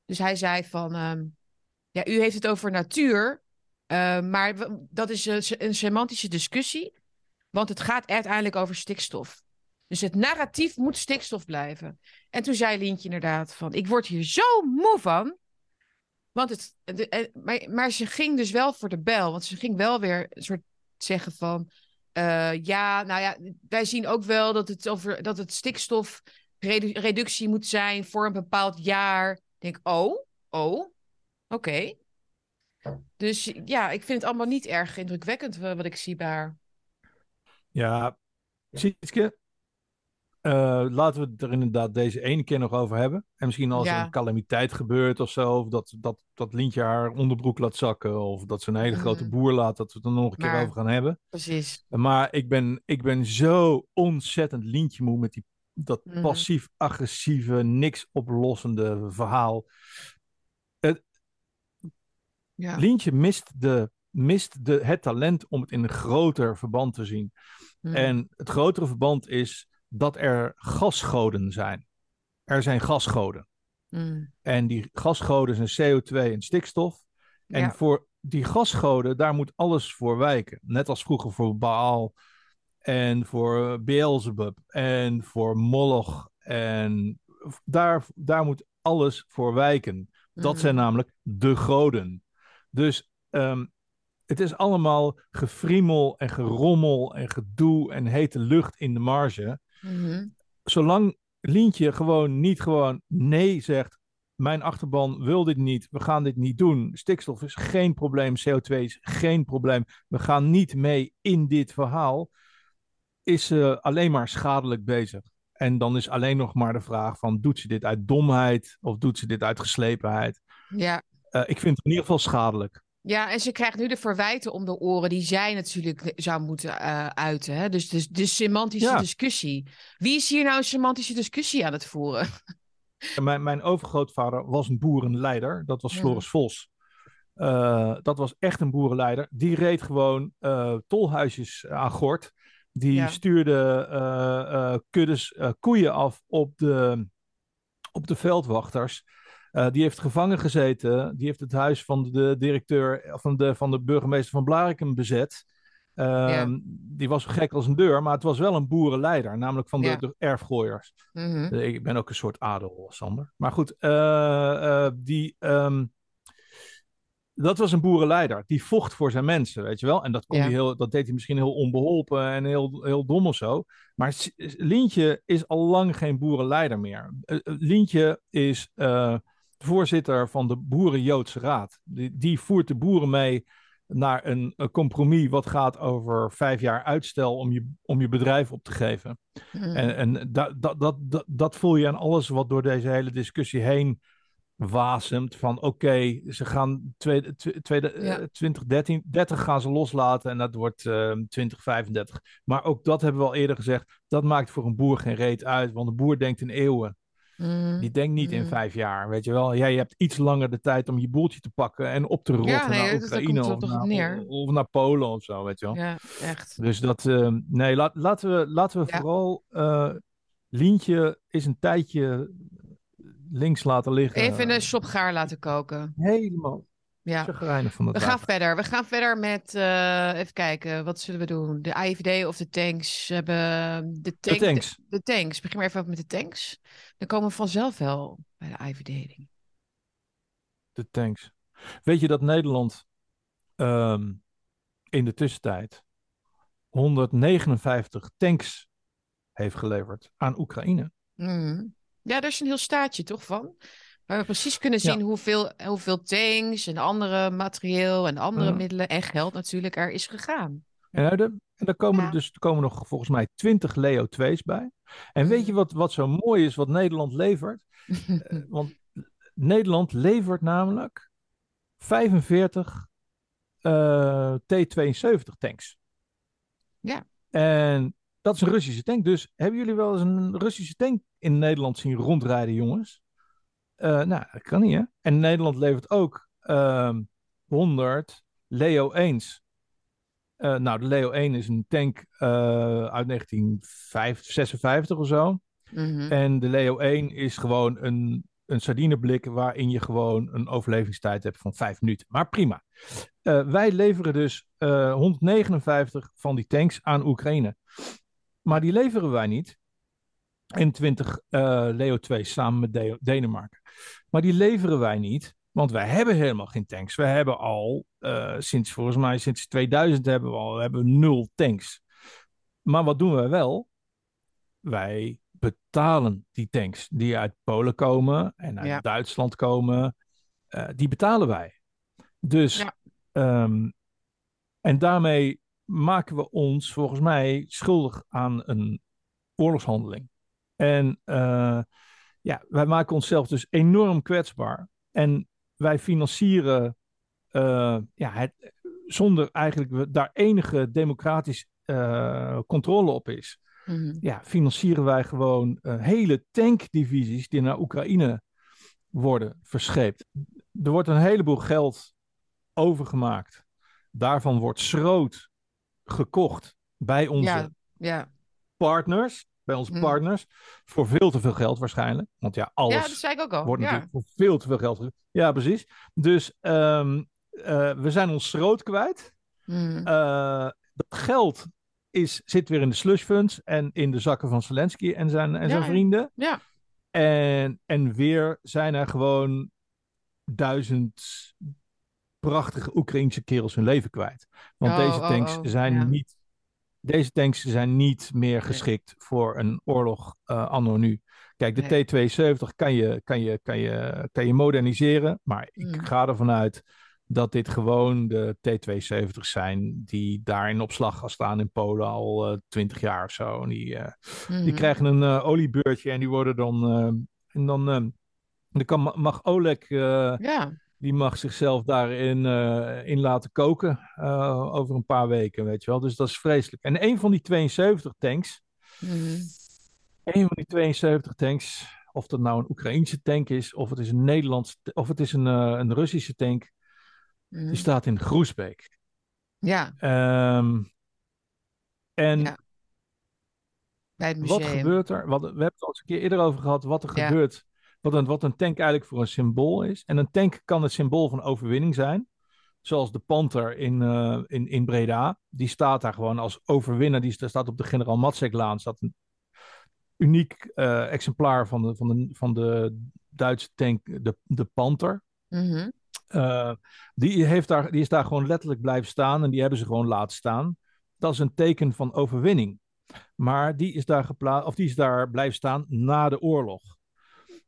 Dus hij zei van, ehm, ja, u heeft het over natuur, eh, maar dat is een, se- een semantische discussie, want het gaat uiteindelijk over stikstof. Dus het narratief moet stikstof blijven. En toen zei Lientje inderdaad van, ik word hier zo moe van. Want het, eh, maar, maar ze ging dus wel voor de bel, want ze ging wel weer een soort zeggen van, eh, ja, nou ja, wij zien ook wel dat het, over, dat het stikstofreductie moet zijn voor een bepaald jaar. Ik denk, oh, oh, oké. Dus ja, ik vind het allemaal niet erg indrukwekkend wat ik zie bij haar. Ja, Sietske, eh, laten we het er inderdaad deze ene keer nog over hebben. En misschien als er een calamiteit gebeurt of zo, of dat, dat, dat Lientje haar onderbroek laat zakken, of dat ze een hele grote Mhm. boer laat, dat we het er nog een keer over gaan hebben. Precies. Maar ik ben, ik ben zo ontzettend Lientje moe met die, dat Mhm. passief-agressieve, niks oplossende verhaal. Ja. Lientje mist, de, mist de, het talent om het in een groter verband te zien. Mm. En het grotere verband is dat er gasgoden zijn. Er zijn gasgoden. Mm. En die gasgoden zijn CO2 en stikstof. En Ja. voor die gasgoden, daar moet alles voor wijken. Net als vroeger voor Baal en voor Beelzebub en voor Moloch. En daar, daar moet alles voor wijken. Dat Mhm. zijn namelijk de goden. Dus ehm, het is allemaal gefriemel en gerommel en gedoe en hete lucht in de marge. Mhm. Zolang Lientje gewoon niet gewoon nee zegt. Mijn achterban wil dit niet. We gaan dit niet doen. Stikstof is geen probleem. CO2 is geen probleem. We gaan niet mee in dit verhaal. Is ze alleen maar schadelijk bezig. En dan is alleen nog maar de vraag van... doet ze dit uit domheid of doet ze dit uit geslepenheid? Ja. Eh, ik vind het in ieder geval schadelijk. Ja, en ze krijgt nu de verwijten om de oren die zij natuurlijk zou moeten eh, uiten. Hè? Dus de, de semantische Ja. discussie. Wie is hier nou een semantische discussie aan het voeren? [LAUGHS] En Mijn, mijn overgrootvader was een boerenleider. Dat was Ja. Floris Vos. Eh, dat was echt een boerenleider. Die reed gewoon eh, tolhuisjes aan gort. Die Ja. stuurde kuddes koeien af op de, op de veldwachters. Eh, die heeft gevangen gezeten. Die heeft het huis van de directeur, van de, van de burgemeester van Blarikum bezet. Ehm, Die was gek als een deur, maar het was wel een boerenleider, namelijk van de, Ja. de erfgooiers. Mhm. Eh, Ik ben ook een soort adel, Sander. Maar goed, eh, eh, die, ehm, dat was een boerenleider. Die vocht voor zijn mensen, weet je wel. En dat, kon Ja. hij heel, dat deed hij misschien heel onbeholpen en heel, heel dom of zo. Maar Lientje is al lang geen boerenleider meer. Eh, eh, Lientje is eh, voorzitter van de Boeren-Joodse Raad. Die, die voert de boeren mee naar een, een compromis wat gaat over vijf jaar uitstel om je, om je bedrijf op te geven. Mhm. En, en dat, dat, dat, dat, dat voel je aan alles wat door deze hele discussie heen wasemt. Van oké, ze gaan tweede, tw- tweede, eh, Ja. 2013, 30 gaan ze loslaten en dat wordt eh 2035. Maar ook dat hebben we al eerder gezegd. Dat maakt voor een boer geen reet uit, want een boer denkt in eeuwen. Mhm. Die denkt niet in Mhm. vijf jaar, weet je wel. Jij hebt iets langer de tijd om je boeltje te pakken en op te rotten Ja, nee, naar dat Oekraïne of, naar, of naar Polen of zo, weet je wel. Ja, echt. Dus dat, eh, nee, laat, laten we, laten we Ja. vooral eh, Lientje is een tijdje links laten liggen. Even in de sop gaar laten koken. Helemaal Ja. chagrijnig van dat We gaan verder. We gaan verder met, eh, even kijken, wat zullen we doen? De IVD of de tanks? Hebben de, tank, De tanks. De, de tanks. Begin maar even met de tanks. Dan komen we vanzelf wel bij de IVD. denk ik. De tanks. Weet je dat Nederland ehm, in de tussentijd 159 tanks heeft geleverd aan Oekraïne? Mhm. Ja, daar is een heel staatje toch van? Waar we precies kunnen Ja. zien hoeveel, hoeveel tanks en andere materieel en andere Ja. middelen en geld natuurlijk er is gegaan. En, uit de- en daar komen Ja. er dus er komen nog volgens mij 20 Leo 2's bij. En weet je wat, wat zo mooi is wat Nederland levert? [LAUGHS] Eh, want Nederland levert namelijk 45 eh, T-72 tanks. Ja. En dat is een Russische tank. Dus hebben jullie wel eens een Russische tank in Nederland zien rondrijden, jongens? Eh, nou, dat kan niet, hè? En Nederland levert ook ehm 100 Leo 1's. Eh, nou, de Leo 1 is een tank eh, uit 1956 of zo. Mhm. En de Leo 1 is gewoon een, een sardineblik waarin je gewoon een overlevingstijd hebt van vijf minuten. Maar prima. Wij leveren dus eh, 159 van die tanks aan Oekraïne. Maar die leveren wij niet. En 20 eh, Leo 2 samen met De- Denemarken. Maar die leveren wij niet, want wij hebben helemaal geen tanks. We hebben al eh, sinds volgens mij sinds 2000 hebben we al hebben we nul tanks. Maar wat doen wij wel? Wij betalen die tanks die uit Polen komen en uit Ja. Duitsland komen. eh, die betalen wij. Dus Ja. ehm, en daarmee maken we ons volgens mij schuldig aan een oorlogshandeling. En uh, ja, wij maken onszelf dus enorm kwetsbaar. En wij financieren uh, ja, het, zonder eigenlijk daar enige democratisch uh, controle op is. Mm-hmm. Ja, financieren wij gewoon hele tankdivisies die naar Oekraïne worden verscheept. Er wordt een heleboel geld overgemaakt. Daarvan wordt schroot gekocht bij onze ja, ja. partners. Bij onze mm. partners. Voor veel te veel geld waarschijnlijk. Want ja, alles ja, dat zei ik ook al. wordt ja. natuurlijk voor veel te veel geld. Ja, precies. Dus um, uh, we zijn ons schroot kwijt. Mm. Uh, dat geld is, zit weer in de slush funds en in de zakken van Zelensky en zijn, en zijn vrienden. Ja. En, en weer zijn er gewoon duizend prachtige Oekraïnse kerels hun leven kwijt. Want Oh, deze oh, tanks oh, zijn ja. niet. Deze tanks zijn niet meer geschikt voor een oorlog eh, anno nu. Kijk, de Nee. T-72 kan je, kan, je, kan, je, kan je moderniseren. Maar ik Mm. ga ervan uit dat dit gewoon de T-72 zijn die daar in opslag gaan staan in Polen al twintig jaar of zo. En die, eh, die Mhm. krijgen een eh, oliebeurtje en die worden dan. eh, en dan, eh, dan kan, mag Oleg. eh, Ja. Die mag zichzelf daarin eh, in laten koken eh, over een paar weken, weet je wel. Dus dat is vreselijk. En een van die 72 tanks, Mhm. een van die 72 tanks, of dat nou een Oekraïnse tank is, of het is een Nederlands, of het is een, eh, een Russische tank, Mhm. die staat in Groesbeek. Ja, Ehm, en Ja, bij het museum. wat gebeurt er? Wat, we hebben het al eens een keer eerder over gehad, wat er Ja. gebeurt. Wat een, wat een tank eigenlijk voor een symbool is. En een tank kan het symbool van overwinning zijn. Zoals de Panther in, eh, in, in Breda. Die staat daar gewoon als overwinnaar. Die sta- staat op de Generaal Matseklaan. Staat een uniek eh, exemplaar van de, van, de, van de Duitse tank, de, de Panther. Mhm. Eh, die, heeft daar, die is daar gewoon letterlijk blijven staan en die hebben ze gewoon laten staan. Dat is een teken van overwinning. Maar die is daar, gepla- of die is daar blijven staan na de oorlog.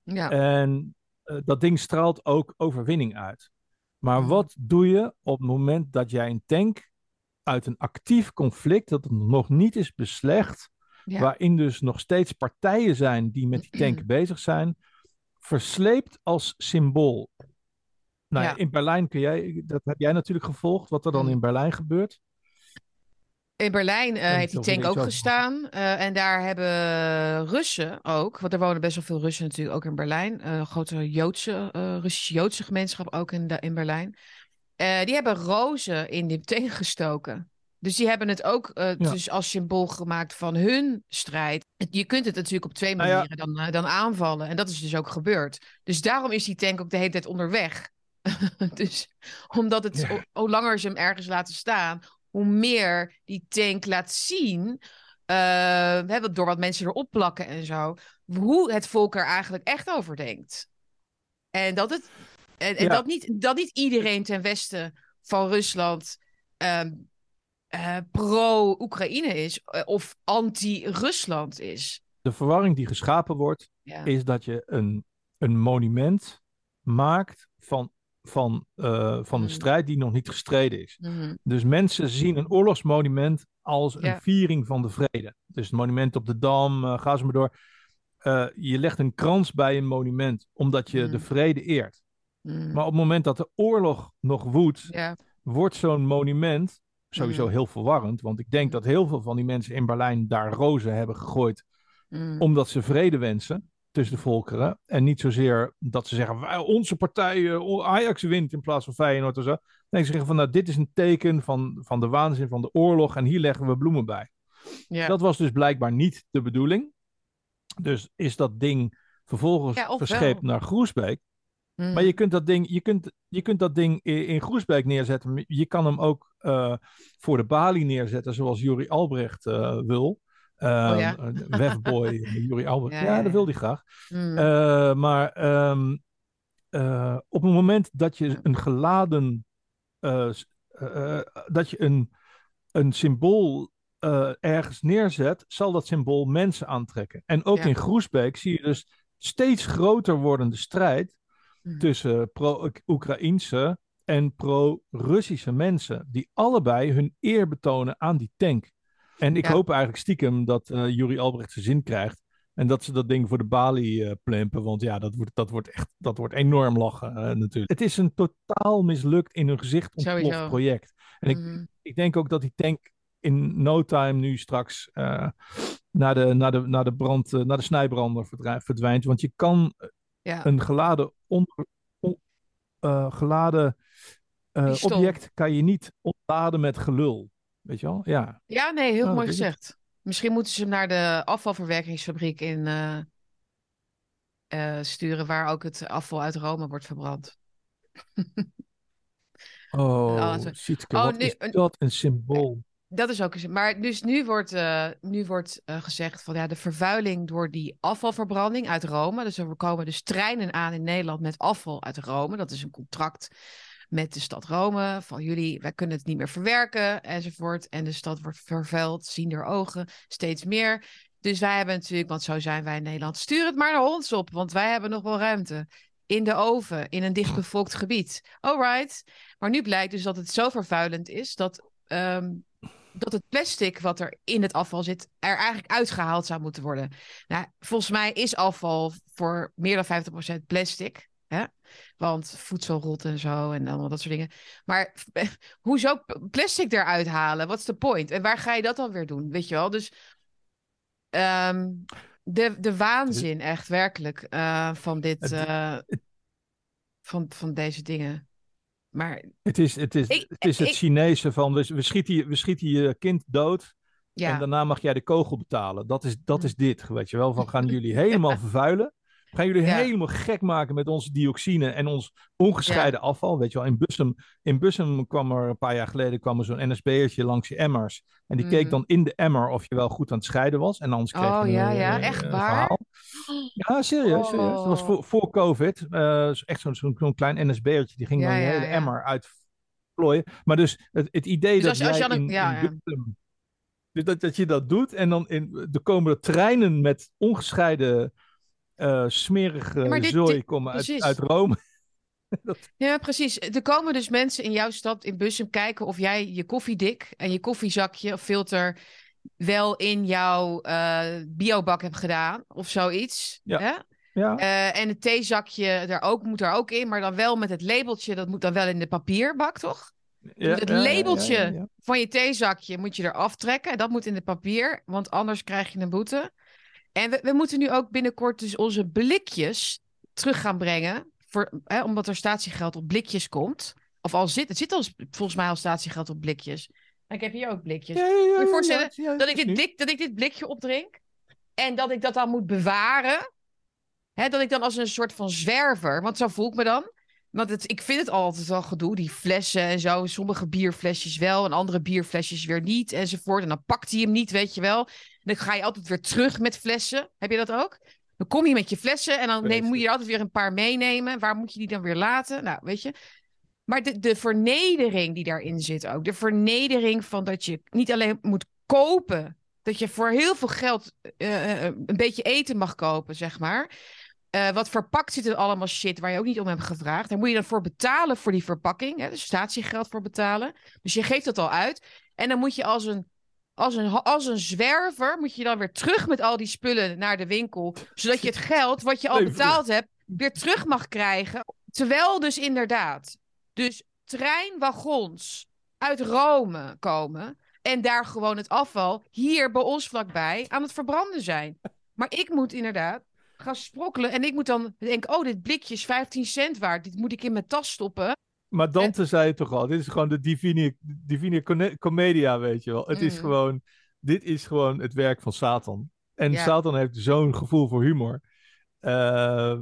Ja. En eh, dat ding straalt ook overwinning uit. Maar Mhm. wat doe je op het moment dat jij een tank uit een actief conflict, dat het nog niet is beslecht, Ja. waarin dus nog steeds partijen zijn die met die [CLEARS THROAT] tank bezig zijn, versleept als symbool. Nou, ja. Ja. in Berlijn kun jij, dat heb jij natuurlijk gevolgd, wat er dan Mm. in Berlijn gebeurt. In Berlijn eh, heeft die tank ook gestaan. eh, en daar hebben Russen ook, want er wonen best wel veel Russen natuurlijk ook in Berlijn. eh, Een grote Joodse, eh Russische Joodse gemeenschap ook in, de- in Berlijn. Die hebben rozen in die tank gestoken. Dus die hebben het ook Ja. dus als symbool gemaakt van hun strijd. Je kunt het natuurlijk op twee Nou ja. manieren dan, dan aanvallen. En dat is dus ook gebeurd. Dus daarom is die tank ook de hele tijd onderweg. [LAUGHS] dus omdat het, Ja. hoe langer ze hem ergens laten staan, hoe meer die tank laat zien, eh, door wat mensen erop plakken en zo, hoe het volk er eigenlijk echt over denkt. En dat, het, en, en Ja. dat, niet, dat niet iedereen ten westen van Rusland ehm, eh, pro-Oekraïne is eh, of anti-Rusland is. De verwarring die geschapen wordt, Ja. is dat je een, een monument maakt van, van, eh, van een Mm. strijd die nog niet gestreden is. Mhm. Dus mensen zien een oorlogsmonument als Ja. een viering van de vrede. Dus het monument op de Dam, eh, ga ze maar door. Eh, je legt een krans bij een monument, omdat je Mm. de vrede eert. Maar op het moment dat de oorlog nog woedt, ja. wordt zo'n monument sowieso heel verwarrend. Want ik denk dat heel veel van die mensen in Berlijn daar rozen hebben gegooid omdat ze vrede wensen tussen de volkeren. En niet zozeer dat ze zeggen, "Wij- onze partij, eh, Ajax wint in plaats van Feyenoord of zo. Nee, ze zeggen van, nou, dit is een teken van, van de waanzin van de oorlog en hier leggen we bloemen bij. ja. Dat was dus blijkbaar niet de bedoeling. Dus is dat ding vervolgens Ja, verscheept naar Groesbeek. Mhm. Maar je kunt dat ding, je kunt, je kunt dat ding in, in Groesbeek neerzetten. Je kan hem ook eh, voor de balie neerzetten, zoals Juri Albrecht eh, wil. Uh, Oh ja? Wefboy [LAUGHS] Juri Albrecht. Ja, Ja, ja, dat wil hij graag. Mhm. Uh, maar um, uh, op het moment dat je een geladen, uh, dat je een, een symbool ergens neerzet, zal dat symbool mensen aantrekken. En ook in Groesbeek zie je dus steeds groter wordende strijd Mhm. tussen pro-Oekraïnse en pro-Russische mensen, die allebei hun eer betonen aan die tank. En ik Ja. hoop eigenlijk stiekem dat uh, Juri Albrecht zijn zin krijgt En dat ze dat ding voor de balie uh, plempen. Want ja, dat wordt, dat wordt echt dat wordt enorm lachen uh, natuurlijk. Het is een totaal mislukt in hun gezicht ontploft project. En ik, mm. ik denk ook dat die tank in no time nu straks uh, naar, de, naar, de, naar de brand, naar de snijbrander verdwijnt. Want je kan ja. een geladen, onder, on, geladen object kan je niet ontladen met gelul. Weet je wel? Ja, ja nee, heel oh, mooi gezegd. Misschien moeten ze hem naar de afvalverwerkingsfabriek in uh, uh, sturen, waar ook het afval uit Rome wordt verbrand. [LAUGHS] oh, Sietke, oh, wat nu, is dat een symbool? Dat is ook een Maar dus nu wordt, uh, nu wordt gezegd van ja, de vervuiling door die afvalverbranding uit Rome. Dus er komen dus treinen aan in Nederland met afval uit Rome. Dat is een contract met de stad Rome. Van jullie, wij kunnen het niet meer verwerken enzovoort. En de stad wordt vervuild, zien door ogen, steeds meer. Dus wij hebben natuurlijk, want zo zijn wij in Nederland, stuur het maar naar ons op, want wij hebben nog wel ruimte. In de oven, in een dichtbevolkt gebied. Alright. Maar nu blijkt dus dat het zo vervuilend is dat, um, dat het plastic wat er in het afval zit, er eigenlijk uitgehaald zou moeten worden. Nou, volgens mij is afval voor meer dan 50% plastic. Hè? Want voedsel rot en zo en allemaal dat soort dingen. Maar [LAUGHS] hoezo plastic eruit halen? Wat is de point? En waar ga je dat dan weer doen? Weet je wel? Dus um, de, de waanzin echt werkelijk uh, van dit. Uh, van, van deze dingen. Maar, het is het, is, ik, het, is het ik, Chinese van we, we, schieten je, we schieten je kind dood. Ja. En daarna mag jij de kogel betalen. Dat is, dat hm. is dit, weet je wel. Van gaan [LAUGHS] jullie helemaal vervuilen. Gaan jullie helemaal gek maken met onze dioxine en ons ongescheiden afval? Weet je wel, in Bussum, in Bussum kwam er een paar jaar geleden kwam er zo'n NSB'ertje langs je emmers. En die keek mhm. dan in de emmer of je wel goed aan het scheiden was. En anders kreeg oh, je ja, een, ja, echt waar? Verhaal. Ja, serieus, serieus. Dat was voor, voor COVID. Uh, echt zo'n zo'n klein NSB'ertje. Die ging dan je hele emmer uitplooien. Maar dus het, het idee dus dat als, jij in, in Bussum... Dus dat, dat je dat doet en dan in, er komen treinen met ongescheiden uh, smerige ja, dit, zooi komen uit, uit Rome. [LAUGHS] Ja, precies. Er komen dus mensen in jouw stad in Bussum kijken of jij je koffiedik en je koffiezakje of filter wel in jouw uh, biobak hebt gedaan of zoiets. Ja. Hè? Ja. Uh, en het theezakje er ook, moet er ook in, maar dan wel met het labeltje, dat moet dan wel in de papierbak, toch? Ja, het labeltje van je theezakje moet je er aftrekken. En dat moet in de papier, want anders krijg je een boete. En we, we, moeten nu ook binnenkort dus onze blikjes terug gaan brengen. Voor, hè, omdat er statiegeld op blikjes komt. Of al zit, het zit al, volgens mij al statiegeld op blikjes. ik heb hier ook blikjes. Ja, ja, je voorstellen dat, ik dit blik, dat ik dit blikje opdrink. En dat ik dat dan moet bewaren. Hè, dat ik dan als een soort van zwerver. Want zo voel ik me dan. Want het, ik vind het altijd al gedoe, die flessen en zo. Sommige bierflesjes wel en andere bierflesjes weer niet enzovoort. En dan pakt hij hem niet, weet je wel. En dan ga je altijd weer terug met flessen. Heb je dat ook? Dan kom je met je flessen en dan neem, moet je er altijd weer een paar meenemen. Waar moet je die dan weer laten? Nou, weet je. Maar de, de vernedering die daarin zit ook. De vernedering van dat je niet alleen moet kopen. Dat je voor heel veel geld uh, een beetje eten mag kopen, zeg maar. Uh, wat verpakt zit er allemaal shit waar je ook niet om hebt gevraagd. Daar moet je dan voor betalen voor die verpakking. Hè? Dus statiegeld voor betalen. Dus je geeft dat al uit. En dan moet je als een als een, als een zwerver moet je dan weer terug met al die spullen naar de winkel. Zodat je het geld wat je al betaald hebt weer terug mag krijgen. Terwijl dus inderdaad, dus treinwagons uit Rome komen. En daar gewoon het afval hier bij ons vlakbij aan het verbranden zijn. Maar ik moet inderdaad gaan sprokkelen. En ik moet dan denken: oh, dit blikje is 15 cent waard. Dit moet ik in mijn tas stoppen. Maar Dante zei het toch al, dit is gewoon de divine, divine commedia, weet je wel. Het is mm. gewoon, dit is gewoon het werk van Satan. En Satan heeft zo'n gevoel voor humor. Uh, [LAUGHS]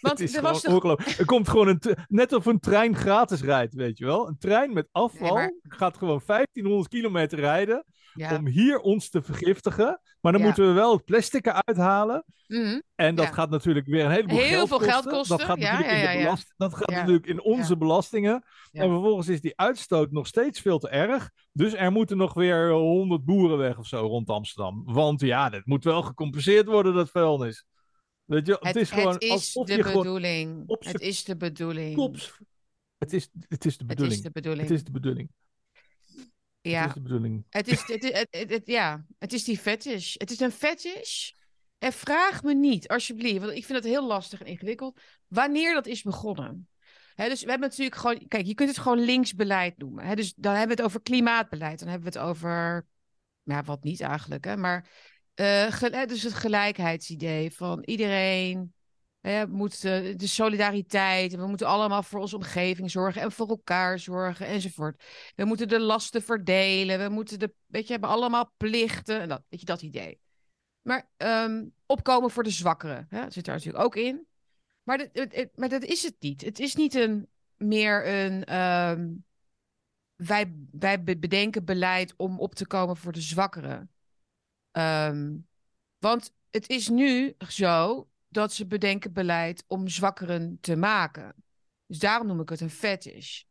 Want het is er, was ongelooflijk. er komt gewoon een, net of een trein gratis rijdt, weet je wel. Een trein met afval gaat gewoon 1500 kilometer rijden om hier ons te vergiftigen. Maar dan moeten we wel het plastic eruit halen. Mhm. En dat gaat natuurlijk weer een heleboel Heel geld, veel kosten. geld kosten. Dat gaat natuurlijk, in, de belast dat gaat natuurlijk in onze belastingen. En vervolgens is die uitstoot nog steeds veel te erg. Dus er moeten nog weer 100 boeren weg of zo rond Amsterdam. Want ja, dit moet wel gecompenseerd worden, dat vuilnis. Weet je, het, het is gewoon het is de bedoeling. Het is de bedoeling. het, is, het is de bedoeling. Het is de bedoeling. Het is de bedoeling. Ja. Dat is de bedoeling. Het is, het, het, het, ja, het is die fetish. Het is een fetish. En vraag me niet, alsjeblieft, want ik vind het heel lastig en ingewikkeld, wanneer dat is begonnen. dus we hebben natuurlijk gewoon, kijk, je kunt het gewoon linksbeleid noemen. dus dan hebben we het over klimaatbeleid, dan hebben we het over, ja, wat niet eigenlijk, hè, maar uh, dus het gelijkheidsidee van iedereen hè, moet de solidariteit. We moeten allemaal voor onze omgeving zorgen en voor elkaar zorgen enzovoort. We moeten de lasten verdelen. We moeten de, weet je, hebben allemaal plichten. En dat, weet je, dat idee. Maar um, opkomen voor de zwakkeren hè, zit daar natuurlijk ook in. Maar, dat, is het niet. Het is niet een, meer een. Um, wij, wij bedenken beleid om op te komen voor de zwakkeren. Um, want het is nu zo dat ze bedenken beleid om zwakkeren te maken. Dus daarom noem ik het een fetish.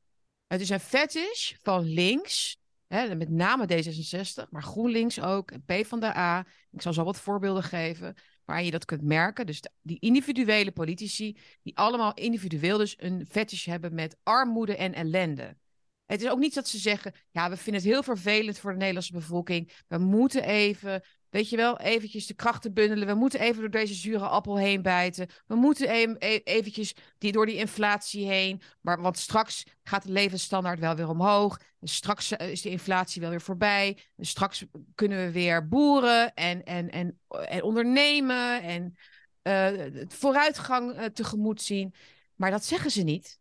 Het is een fetish van links, hè, met name D66, maar GroenLinks ook, en P van de A. Ik zal zo wat voorbeelden geven waar je dat kunt merken. Dus die individuele politici, die allemaal individueel dus een fetish hebben met armoede en ellende. Het is ook niet dat ze zeggen, ja, we vinden het heel vervelend voor de Nederlandse bevolking. We moeten even weet je wel, eventjes de krachten bundelen. We moeten even door deze zure appel heen bijten. We moeten even, eventjes die, door die inflatie heen. Maar, want straks gaat de levensstandaard wel weer omhoog. En straks eh, is de inflatie wel weer voorbij. En straks kunnen we weer boeren en, en, en, en ondernemen en uh, vooruitgang uh, tegemoet zien. Maar dat zeggen ze niet.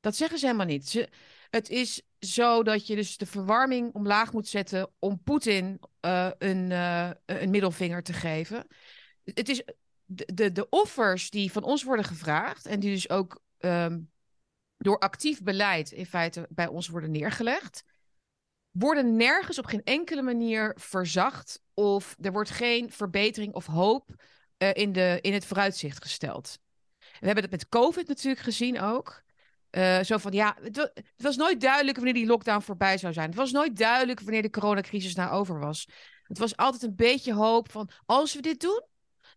Dat zeggen ze helemaal niet. Ze, het is zo dat je dus de verwarming omlaag moet zetten om Poetin uh, een, uh, een middelvinger te geven. Het is de, de, de, offers die van ons worden gevraagd en die dus ook um, door actief beleid in feite bij ons worden neergelegd, worden nergens op geen enkele manier verzacht of er wordt geen verbetering of hoop uh, in, de, in het vooruitzicht gesteld. We hebben het met COVID natuurlijk gezien ook. Uh, zo van ja, het, het, was nooit duidelijk wanneer die lockdown voorbij zou zijn. Het was nooit duidelijk wanneer de coronacrisis nou over was. Het was altijd een beetje hoop van als we dit doen,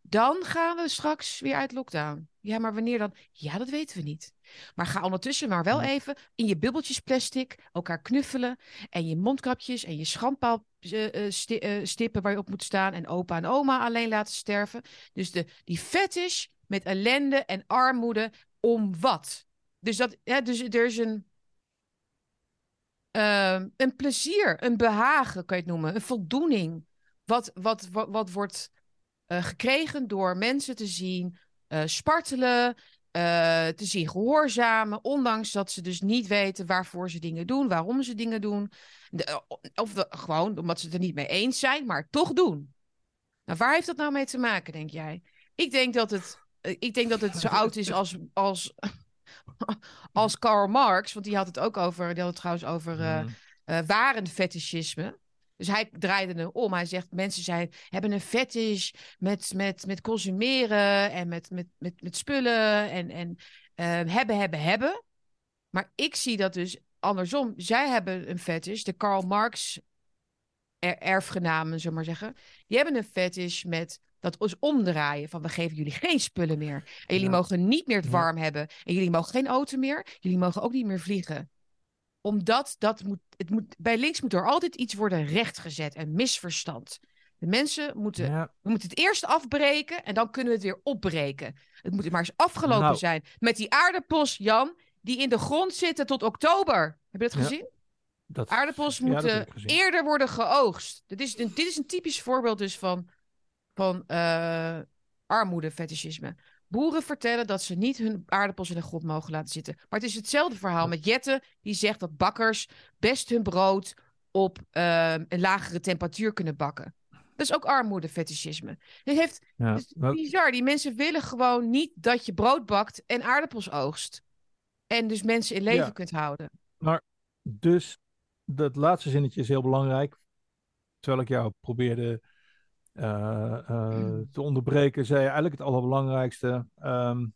dan gaan we straks weer uit lockdown. Ja, maar wanneer dan? Ja, dat weten we niet. Maar ga ondertussen maar wel even in je bubbeltjes plastic elkaar knuffelen. En je mondkapjes en je schandpaalstippen waar je op moet staan. En opa en oma alleen laten sterven. Dus de, die fetish met ellende en armoede om wat? Dus, dat, ja, dus er is een, uh, een plezier, een behagen, kan je het noemen, een voldoening. Wat, wat, wat, wat wordt uh, gekregen door mensen te zien uh, spartelen, uh, te zien gehoorzamen, ondanks dat ze dus niet weten waarvoor ze dingen doen, waarom ze dingen doen. Of gewoon omdat ze het er niet mee eens zijn, maar toch doen. Nou, waar heeft dat nou mee te maken, denk jij? Ik denk dat het, ik denk dat het zo oud is als, als als Karl Marx, want die had het ook over, die had het trouwens over uh, uh, warenfetischisme. Dus hij draaide het om. Hij zegt: mensen zijn, hebben een fetish met, met, met consumeren en met, met, met, met spullen en, en uh, hebben, hebben, hebben. Maar ik zie dat dus andersom. Zij hebben een fetish, de Karl Marx erfgenamen, zullen maar zeggen. Die hebben een fetish met dat ons omdraaien van we geven jullie geen spullen meer. En jullie mogen niet meer het warm hebben. En jullie mogen geen auto meer. Jullie mogen ook niet meer vliegen. Omdat dat moet, het moet, bij links moet er altijd iets worden rechtgezet. en misverstand. De mensen moeten, we moeten het eerst afbreken en dan kunnen we het weer opbreken. Het moet maar eens afgelopen nou. zijn met die aardappels, Jan, die in de grond zitten tot oktober. Heb je dat gezien? Dat... Aardappels moeten eerder worden geoogst. Dit is, dit is een typisch voorbeeld dus van van uh, armoede, fetischisme. Boeren vertellen dat ze niet hun aardappels in de grond mogen laten zitten. Maar het is hetzelfde verhaal met Jette, die zegt dat bakkers best hun brood op uh, een lagere temperatuur kunnen bakken. Dat is ook armoede, fetischisme. Het, heeft, ja, het is bizar. Die mensen willen gewoon niet dat je brood bakt en aardappels oogst. En dus mensen in leven kunt houden. Maar dus, dat laatste zinnetje is heel belangrijk. Terwijl ik jou probeerde uh, uh, te onderbreken, zei je eigenlijk het allerbelangrijkste. Um,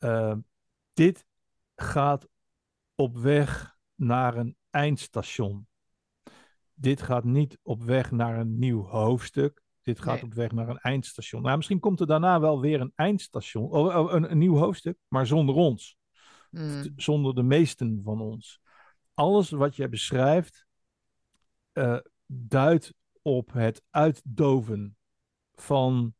uh, dit gaat op weg naar een eindstation. Dit gaat niet op weg naar een nieuw hoofdstuk. Dit gaat nee. op weg naar een eindstation. Nou, misschien komt er daarna wel weer een eindstation, oh, oh, een, een, nieuw hoofdstuk, maar zonder ons. Mm. Zonder de meesten van ons. Alles wat jij beschrijft uh, duidt op het uitdoven van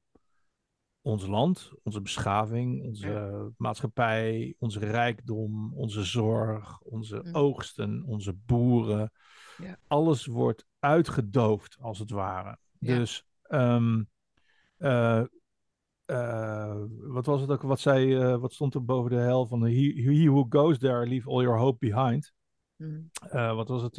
ons land, onze beschaving, onze ja. maatschappij, onze rijkdom, onze zorg, onze mm. oogsten, onze boeren. Ja. Alles wordt uitgedoofd, als het ware. Dus um, uh, uh, wat was het ook? Wat, zei, uh, wat stond er boven de hel van he, he who goes there, leave all your hope behind. Mm. wat was het?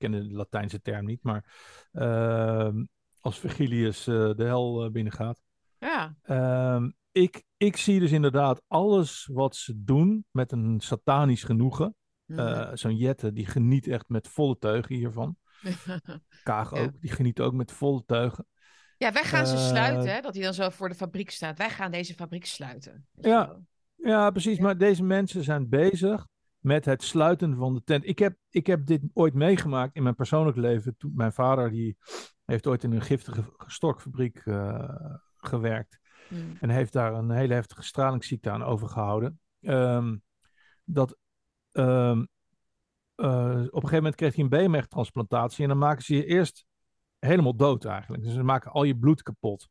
Ik ken de Latijnse term niet, maar ehm, als Virgilius de hel binnengaat. Ja. Um, ik, ik zie dus inderdaad alles wat ze doen met een satanisch genoegen. Mm. Uh, Zo'n Jette, die geniet echt met volle teugen hiervan. [LAUGHS] Kaag ook, ja. die geniet ook met volle teugen. Ja, wij gaan ze sluiten, hè, dat hij dan zo voor de fabriek staat. Wij gaan deze fabriek sluiten. Ja, ja, precies. Ja. Maar deze mensen zijn bezig met het sluiten van de tent. Ik heb, ik heb dit ooit meegemaakt in mijn persoonlijk leven. Toen mijn vader, die heeft ooit in een giftige stokfabriek uh, gewerkt. Mm. En heeft daar een hele heftige stralingsziekte aan overgehouden. Um, dat um, uh, op een gegeven moment kreeg hij een beenmergtransplantatie. En dan maken ze je eerst helemaal dood eigenlijk. Dus ze maken al je bloed kapot.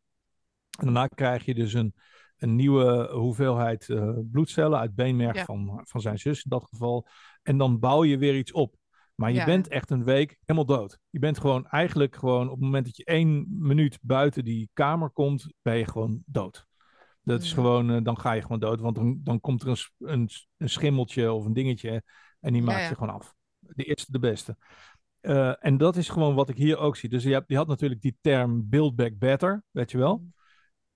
En daarna krijg je dus een, een nieuwe hoeveelheid uh, bloedcellen uit beenmerg ja. van, van zijn zus in dat geval. En dan bouw je weer iets op. Maar je ja. bent echt een week helemaal dood. Je bent gewoon eigenlijk gewoon op het moment dat je één minuut buiten die kamer komt, ben je gewoon dood. Dat is gewoon, uh, dan ga je gewoon dood. Want dan, dan komt er een, een, een schimmeltje of een dingetje en die maakt je gewoon af. De eerste, de beste. Uh, en dat is gewoon wat ik hier ook zie. Dus je, hebt, je had natuurlijk die term build back better, weet je wel.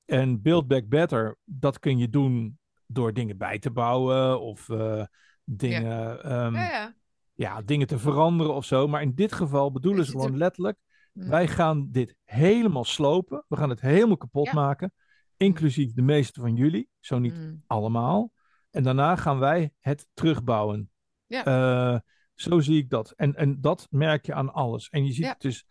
En build back better, dat kun je doen door dingen bij te bouwen of uh, dingen. Ja. Um, ja, ja, dingen te veranderen of zo. Maar in dit geval bedoelen ze gewoon letterlijk: wij gaan dit helemaal slopen. We gaan het helemaal kapot ja. maken. Inclusief de meeste van jullie, zo niet mm. allemaal. En daarna gaan wij het terugbouwen. Ja. Uh, zo zie ik dat. En, en dat merk je aan alles. En je ziet ja. het dus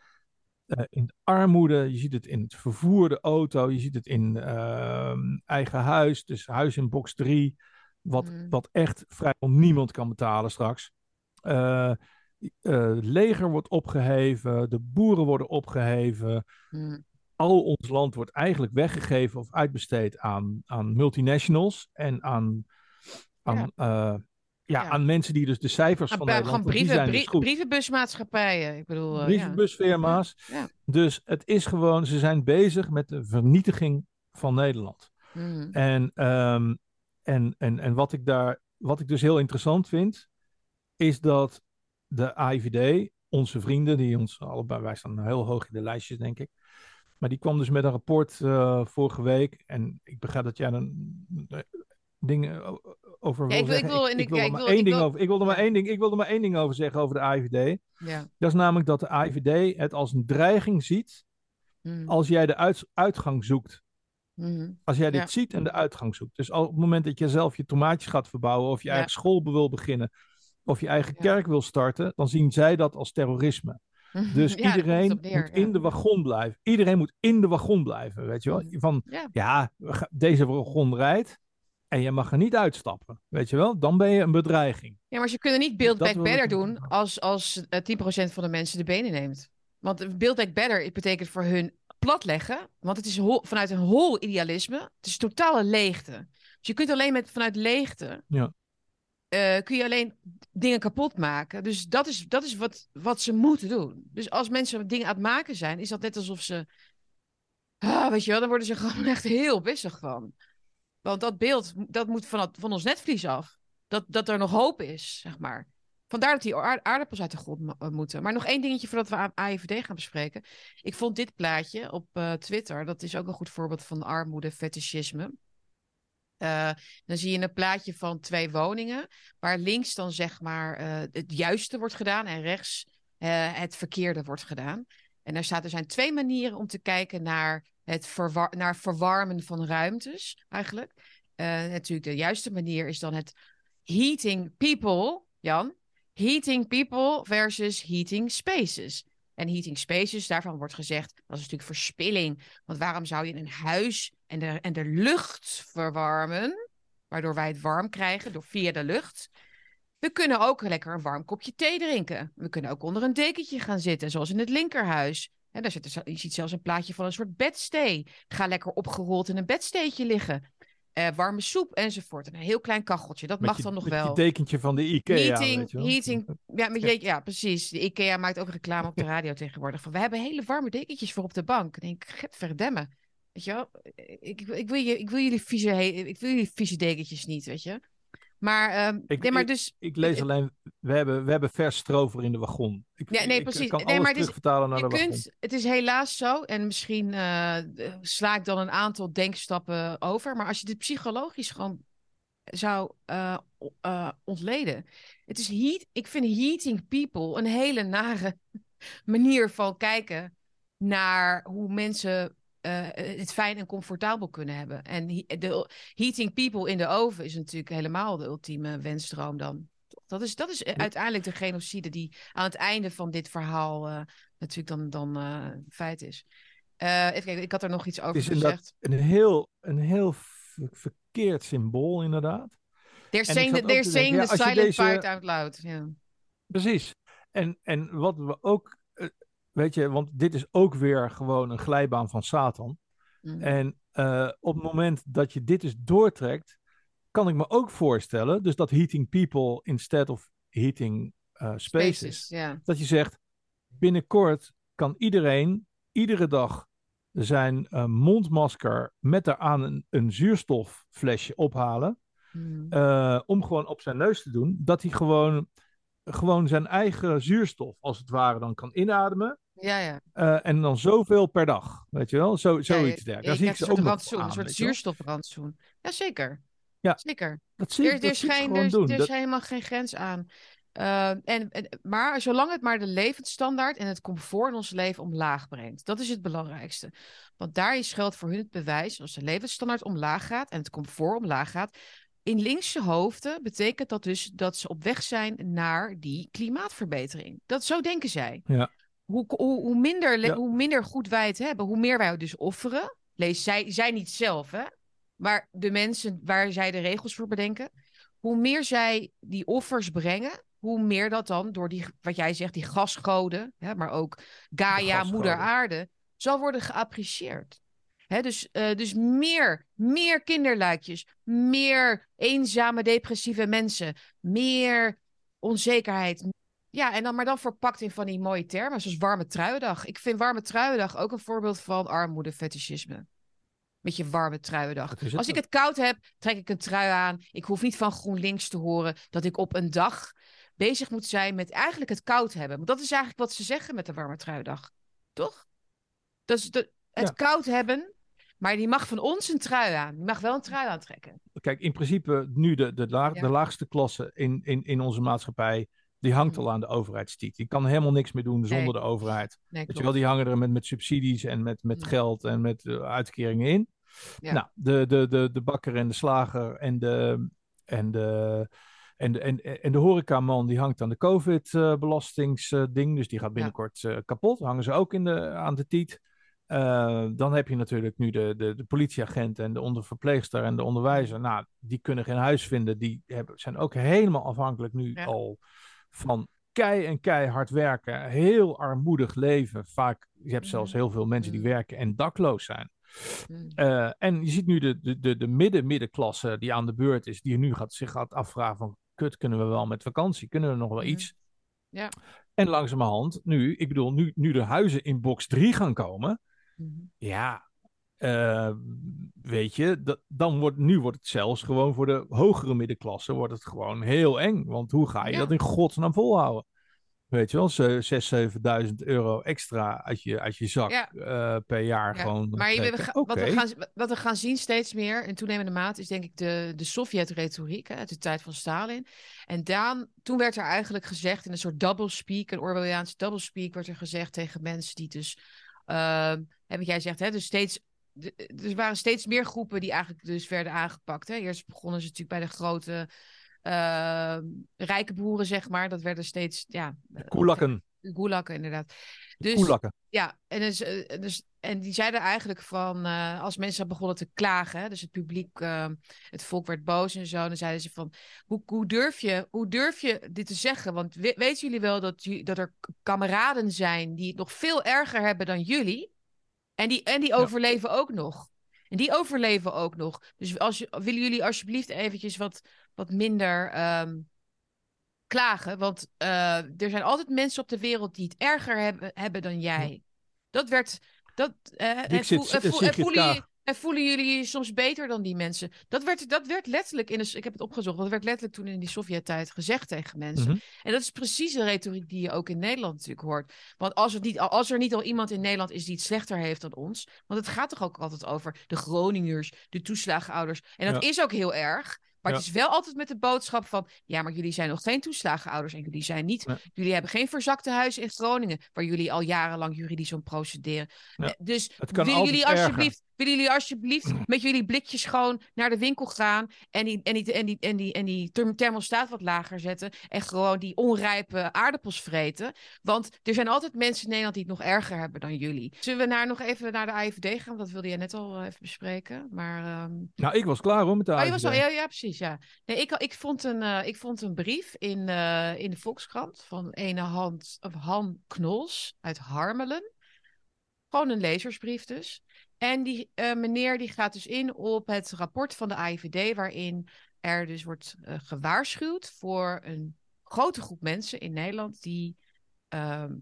uh, in de armoede, je ziet het in het vervoerde auto, je ziet het in uh, eigen huis, dus huis in box 3, wat, mm. wat echt vrijwel niemand kan betalen straks. Uh, leger wordt opgeheven, de boeren worden opgeheven. Mm. Al ons land wordt eigenlijk weggegeven of uitbesteed aan, aan multinationals en aan, aan ja. Ja, ja, aan mensen die dus de cijfers van Nederland... brieven, zijn brie, dus brievenbusmaatschappijen, ik bedoel... Uh, Brievenbusfirma's. Ja. Dus het is gewoon, ze zijn bezig met de vernietiging van Nederland. Mm. En, um, en, en, en wat ik daar, wat ik dus heel interessant vind, is dat de AIVD, onze vrienden, die ons allebei, wij staan heel hoog in de lijstjes, denk ik. Maar die kwam dus met een rapport uh, vorige week. En ik begrijp dat jij dan dingen over ja, ik wil. Ik wil, ik, ik, wil ja, er ik maar wil, één ding wil, over. Ik wilde maar één ding. Ik wilde maar één ding over zeggen over de AIVD. Ja. Dat is namelijk dat de AIVD het als een dreiging ziet Mm. als jij de uit, uitgang zoekt. Mm. Als jij dit Ja. ziet en de uitgang zoekt. Dus op het moment dat je zelf je tomaatjes gaat verbouwen of je eigen school wil beginnen of je eigen kerk wil starten, dan zien zij dat als terrorisme. [LAUGHS] Dus Ja, iedereen neer, moet ja. in de wagon blijven. Iedereen moet in de wagon blijven, weet je wel? Mm. Van, Ja. ja, deze wagon rijdt en je mag er niet uitstappen, weet je wel? Dan ben je een bedreiging. Ja, maar ze kunnen niet Build Dat Back Better doen als, als eh, 10% van de mensen de benen neemt. Want Build Back Better betekent voor hun platleggen, want het is vanuit een hol idealisme. Het is totale leegte. Dus je kunt alleen met vanuit leegte, Ja. eh, kun je alleen dingen kapot maken. Dus dat is, dat is wat, wat ze moeten doen. Dus als mensen dingen aan het maken zijn, is dat net alsof ze, ah, weet je wel, dan worden ze [LAUGHS] gewoon echt heel bissig van. Want dat beeld, dat moet van, van ons netvlies af. Dat, dat er nog hoop is, zeg maar. Vandaar dat die aard- aardappels uit de grond eh, moeten. Maar nog één dingetje voordat we AIVD gaan bespreken. Ik vond dit plaatje op eh, Twitter, dat is ook een goed voorbeeld van armoede, fetischisme. Eh, dan zie je een plaatje van twee woningen, waar links dan zeg maar het juiste wordt gedaan en rechts het verkeerde wordt gedaan. En daar staat, er zijn twee manieren om te kijken naar het naar verwarmen van ruimtes, eigenlijk. Eh, natuurlijk, de juiste manier is dan het heating people, Jan. Heating people versus heating spaces. En heating spaces, daarvan wordt gezegd, dat is natuurlijk verspilling. Want waarom zou je een huis en de, en de lucht verwarmen, waardoor wij het warm krijgen door via de lucht? We kunnen ook lekker een warm kopje thee drinken. We kunnen ook onder een dekentje gaan zitten, zoals in het linkerhuis. En daar zit er, je ziet zelfs een plaatje van een soort bedstee. Ga lekker opgerold in een bedsteetje liggen. Uh, warme soep enzovoort. Een heel klein kacheltje, dat met mag je, dan nog met wel. je dekentje van de IKEA. Heating, heating. [LAUGHS] Ja, met je, ja, precies. De IKEA maakt ook reclame op de radio tegenwoordig. Van, we hebben hele warme dekentjes voor op de bank. Denk ik, verdemmen. Weet je wel? Ik, ik, wil je, ik, wil jullie vieze, ik wil jullie vieze dekentjes niet, weet je? Maar, ehm, Ik- nee, maar dus... Ik lees alleen, we hebben, we hebben vers strover in de wagon. Ik, Ja, nee, precies. kan Nee, alles maar het is- terugvertalen naar Je de wagon. kunt, het is helaas zo, en misschien eh, sla ik dan een aantal denkstappen over, maar als je dit psychologisch gewoon zou eh, ontleden. Het is heat, ik vind heating people een hele nare [LAUGHS] manier van kijken naar hoe mensen eh, het fijn en comfortabel kunnen hebben. En de heating people in de oven is natuurlijk helemaal de ultieme wensdroom dan. Dat is, dat is uiteindelijk de genocide die aan het einde van dit verhaal eh, natuurlijk dan, dan eh, feit is. Eh, even kijken, ik had er nog iets over Het is gezegd. een heel, een heel ver- verkeerd symbool, inderdaad. They're saying, the, they're saying denken, ja, silent deze- fight out loud. Precies. En, en wat we ook, eh, weet je, want dit is ook weer gewoon een glijbaan van Satan. Mm. En eh, op het moment dat je dit dus doortrekt, kan ik me ook voorstellen, dus dat heating people instead of heating eh, spaces, dat je zegt, binnenkort kan iedereen iedere dag zijn eh, mondmasker met daaraan een, een zuurstofflesje ophalen, Mm. om gewoon op zijn neus te doen, dat hij gewoon, gewoon zijn eigen zuurstof, als het ware, dan kan inademen. Ja, ja. eh, en dan zoveel per dag, weet je wel? Zo, Ja, zoiets dergelijks. je Daar zie ik ze een ook rantsoen, aan, een soort zuurstofrantsoen. Jazeker. Ja. Zeker. Dat zie Er, er dat zie geen, er, doen. er Dat- is helemaal geen grens aan. Eh, en, en, maar zolang het maar de levensstandaard en het comfort in ons leven omlaag brengt. Dat is het belangrijkste. Want daar schuilt voor hun het bewijs. Als de levensstandaard omlaag gaat en het comfort omlaag gaat. In linkse hoofden betekent dat dus dat ze op weg zijn naar die klimaatverbetering. Dat, zo denken zij. Ja. Hoe, hoe, hoe, minder, Ja. hoe minder goed wij het hebben, hoe meer wij dus offeren. Lees zij, zij niet zelf, hè? Maar de mensen waar zij de regels voor bedenken hoe meer zij die offers brengen, hoe meer dat dan door die, wat jij zegt, die gasgoden, hè, maar ook Gaia, moeder aarde, zal worden geapprecieerd. Hè, dus, eh, dus meer, meer kinderluikjes, meer eenzame, depressieve mensen, meer onzekerheid. Ja, en dan maar dan verpakt in van die mooie termen, zoals warme truiendag. Ik vind warme truiendag ook een voorbeeld van armoedefetischisme. Met je warme truiendag. Als ik het koud heb, trek ik een trui aan. Ik hoef niet van GroenLinks te horen dat ik op een dag bezig moet zijn met eigenlijk het koud hebben. Want dat is eigenlijk wat ze zeggen met de warme truidag. Toch? Dat is de, het Ja. koud hebben, maar die mag van ons een trui aan. Die mag wel een trui aantrekken. Kijk, in principe nu de, de, laag, Ja. de laagste klasse in, in, in onze maatschappij, die hangt Mhm. al aan de overheidstiet. Die kan helemaal niks meer doen zonder Nee. de overheid. Nee, Weet je wel, die hangen er met, met subsidies en met, met Mhm. geld en met eh, uitkeringen in. Ja. Nou, de, de, de, de bakker en de slager en de, en de, en de, en, en de horecaman die hangt aan de COVID-belastingsding. dus die gaat binnenkort eh, kapot. Hangen ze ook in de, aan de tiet. Eh, dan heb je natuurlijk nu de, de, de politieagent en de onderverpleegster en de onderwijzer. Nou, die kunnen geen huis vinden. Die hebben, zijn ook helemaal afhankelijk nu Ja. al van kei en keihard werken. Heel armoedig leven. Vaak, je hebt zelfs Mhm. heel veel mensen die Mhm. werken en dakloos zijn. Mm. Eh, en je ziet nu de, de, de, de midden-middenklasse die aan de beurt is, die nu gaat, zich gaat afvragen van, kut, kunnen we wel met vakantie? Kunnen we nog wel iets? Ja. En langzamerhand, nu, ik bedoel, nu, nu de huizen in box 3 gaan komen, Mhm. ja, eh, weet je, dat, dan wordt, nu wordt het zelfs gewoon voor de hogere middenklasse, wordt het gewoon heel eng. Want hoe ga je Ja. dat in godsnaam volhouden? Weet je wel, 6.000, 7.000 euro extra uit je, uit je zak Ja. eh, per jaar Ja, gewoon. Maar je- we wat, we gaan, wat we gaan zien steeds meer in toenemende mate is denk ik de, de Sovjet-retoriek uit de tijd van Stalin. En Daan, toen werd er eigenlijk gezegd in een soort doublespeak, een Orwelliaanse doublespeak, werd er gezegd tegen mensen die dus, ehm hè, wat jij zegt, hè, dus steeds, er waren steeds meer groepen die eigenlijk dus werden aangepakt. Hè. Eerst begonnen ze natuurlijk bij de grote ehm, rijke boeren, zeg maar. Dat werden steeds, ja, Koelakken. Gulakken, inderdaad. Dus, Koelakken. ja, en, dus, eh, dus, en die zeiden eigenlijk van, eh, als mensen begonnen te klagen, hè, dus het publiek, eh, het volk werd boos en zo, dan zeiden ze van, hoe, hoe, durf, je, hoe durf je dit te zeggen? Want we- weten jullie wel dat, dat er kameraden zijn die het nog veel erger hebben dan jullie? En die, en die Ja. overleven ook nog. En die overleven ook nog. Dus als je, willen jullie alsjeblieft eventjes wat, wat minder ehm, klagen? Want eh, er zijn altijd mensen op de wereld die het erger hebben, hebben dan jij. Dat werd. Dat, eh, en, voel- en voel- en Kaag. jullie, en voelen jullie je soms beter dan die mensen? Dat werd, dat werd letterlijk in de. Ik heb het opgezocht, dat werd letterlijk toen in die Sovjet-tijd gezegd tegen mensen. Mhm. En dat is precies de retoriek die je ook in Nederland natuurlijk hoort. Want als, het niet, als er niet al iemand in Nederland is die het slechter heeft dan ons. Want het gaat toch ook altijd over de Groningers, de toeslagenouders. En dat Ja. is ook heel erg. Maar het is wel altijd met de boodschap van... ja, maar jullie zijn nog geen toeslagenouders... en jullie zijn niet... Jullie hebben geen verzakte huizen in Groningen... waar jullie al jarenlang juridisch om procederen. Ja. Eh, Dus willen jullie, alsjeblieft, willen jullie alsjeblieft met jullie blikjes gewoon naar de winkel gaan... en die, en die, en die, en die, en die therm- thermostaat wat lager zetten... en gewoon die onrijpe aardappels vreten? Want er zijn altijd mensen in Nederland die het nog erger hebben dan jullie. Zullen we naar, nog even naar de AIVD gaan? Dat wilde jij net al eh, even bespreken. Maar... ehm, Nou, ik was klaar hoor met de Oh, je was al, AIVD. ja, ja, precies, ja. Nee, ik, ik, vond een, eh, ik vond een brief in, eh, in de Volkskrant van ene Hans, of Han Knols uit Harmelen. Gewoon een lezersbrief dus. En die eh, meneer die gaat dus in op het rapport van de AIVD, waarin er dus wordt eh, gewaarschuwd voor een grote groep mensen in Nederland die, ehm,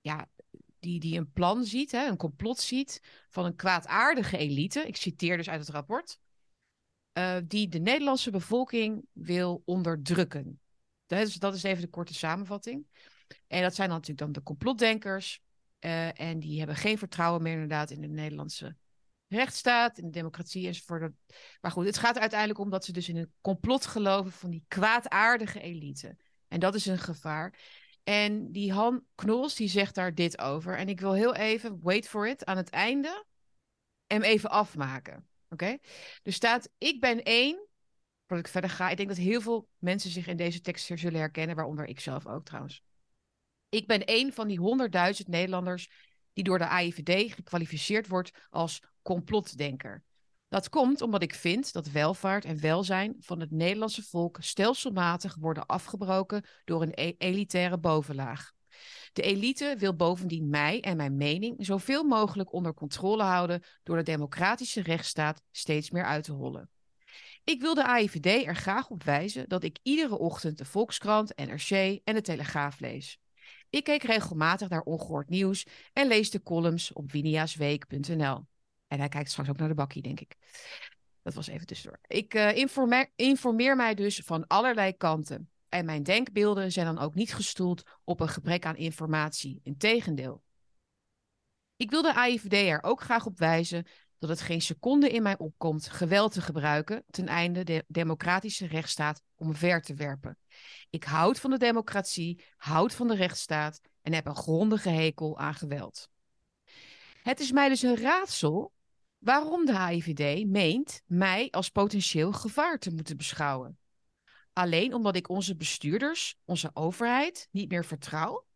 ja, die, die een plan ziet, hè, een complot ziet van een kwaadaardige elite. Ik citeer dus uit het rapport eh, die de Nederlandse bevolking wil onderdrukken. Dat is, dat is even de korte samenvatting. En dat zijn dan natuurlijk dan de complotdenkers. Eh, en die hebben geen vertrouwen meer inderdaad in de Nederlandse rechtsstaat, in de democratie enzovoort. Maar goed, het gaat uiteindelijk om dat ze dus in een complot geloven van die kwaadaardige elite. En dat is een gevaar. En die Han Knols die zegt daar dit over. En ik wil heel even, wait for it, aan het einde hem even afmaken. Oké? Er staat, ik ben één, voordat ik verder ga. Ik denk dat heel veel mensen zich in deze tekst zullen herkennen, waaronder ik zelf ook trouwens. Ik ben één van die honderdduizend Nederlanders die door de AIVD gekwalificeerd wordt als complotdenker. Dat komt omdat ik vind dat welvaart en welzijn van het Nederlandse volk stelselmatig worden afgebroken door een e- elitaire bovenlaag. De elite wil bovendien mij en mijn mening zoveel mogelijk onder controle houden door de democratische rechtsstaat steeds meer uit te hollen. Ik wil de AIVD er graag op wijzen dat ik iedere ochtend de Volkskrant, NRC en de Telegraaf lees. Ik keek regelmatig naar ongehoord nieuws en lees de columns op winiasweek.nl. En hij kijkt straks ook naar de bakkie, denk ik. Dat was even tussendoor. Ik eh, informeer, informeer mij dus van allerlei kanten. En mijn denkbeelden zijn dan ook niet gestoeld op een gebrek aan informatie. Integendeel. Ik wil de AIVD er ook graag op wijzen dat het geen seconde in mij opkomt geweld te gebruiken ten einde de democratische rechtsstaat omver te werpen. Ik houd van de democratie, houd van de rechtsstaat en heb een grondige hekel aan geweld. Het is mij dus een raadsel waarom de AIVD meent mij als potentieel gevaar te moeten beschouwen. Alleen omdat ik onze bestuurders, onze overheid, niet meer vertrouw?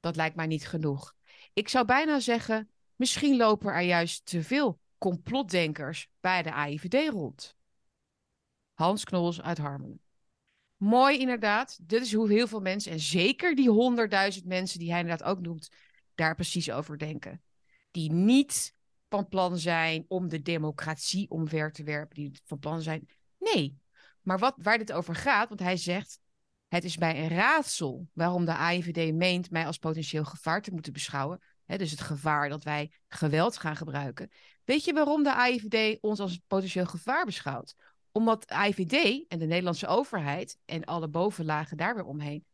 Dat lijkt mij niet genoeg. Ik zou bijna zeggen, misschien lopen er juist te veel complotdenkers bij de AIVD rond. Hans Knols uit Harmelen. Mooi inderdaad. Dit is hoe heel veel mensen, en zeker die honderdduizend mensen die hij inderdaad ook noemt, daar precies over denken. Die niet van plan zijn om de democratie omver te werpen. Die van plan zijn. Nee, maar wat, waar dit over gaat, want hij zegt. Het is bij een raadsel waarom de AIVD meent mij als potentieel gevaar te moeten beschouwen. Dus het gevaar dat wij geweld gaan gebruiken. Weet je waarom de AIVD ons als potentieel gevaar beschouwt? Omdat de AIVD en de Nederlandse overheid en alle bovenlagen daar weer omheen,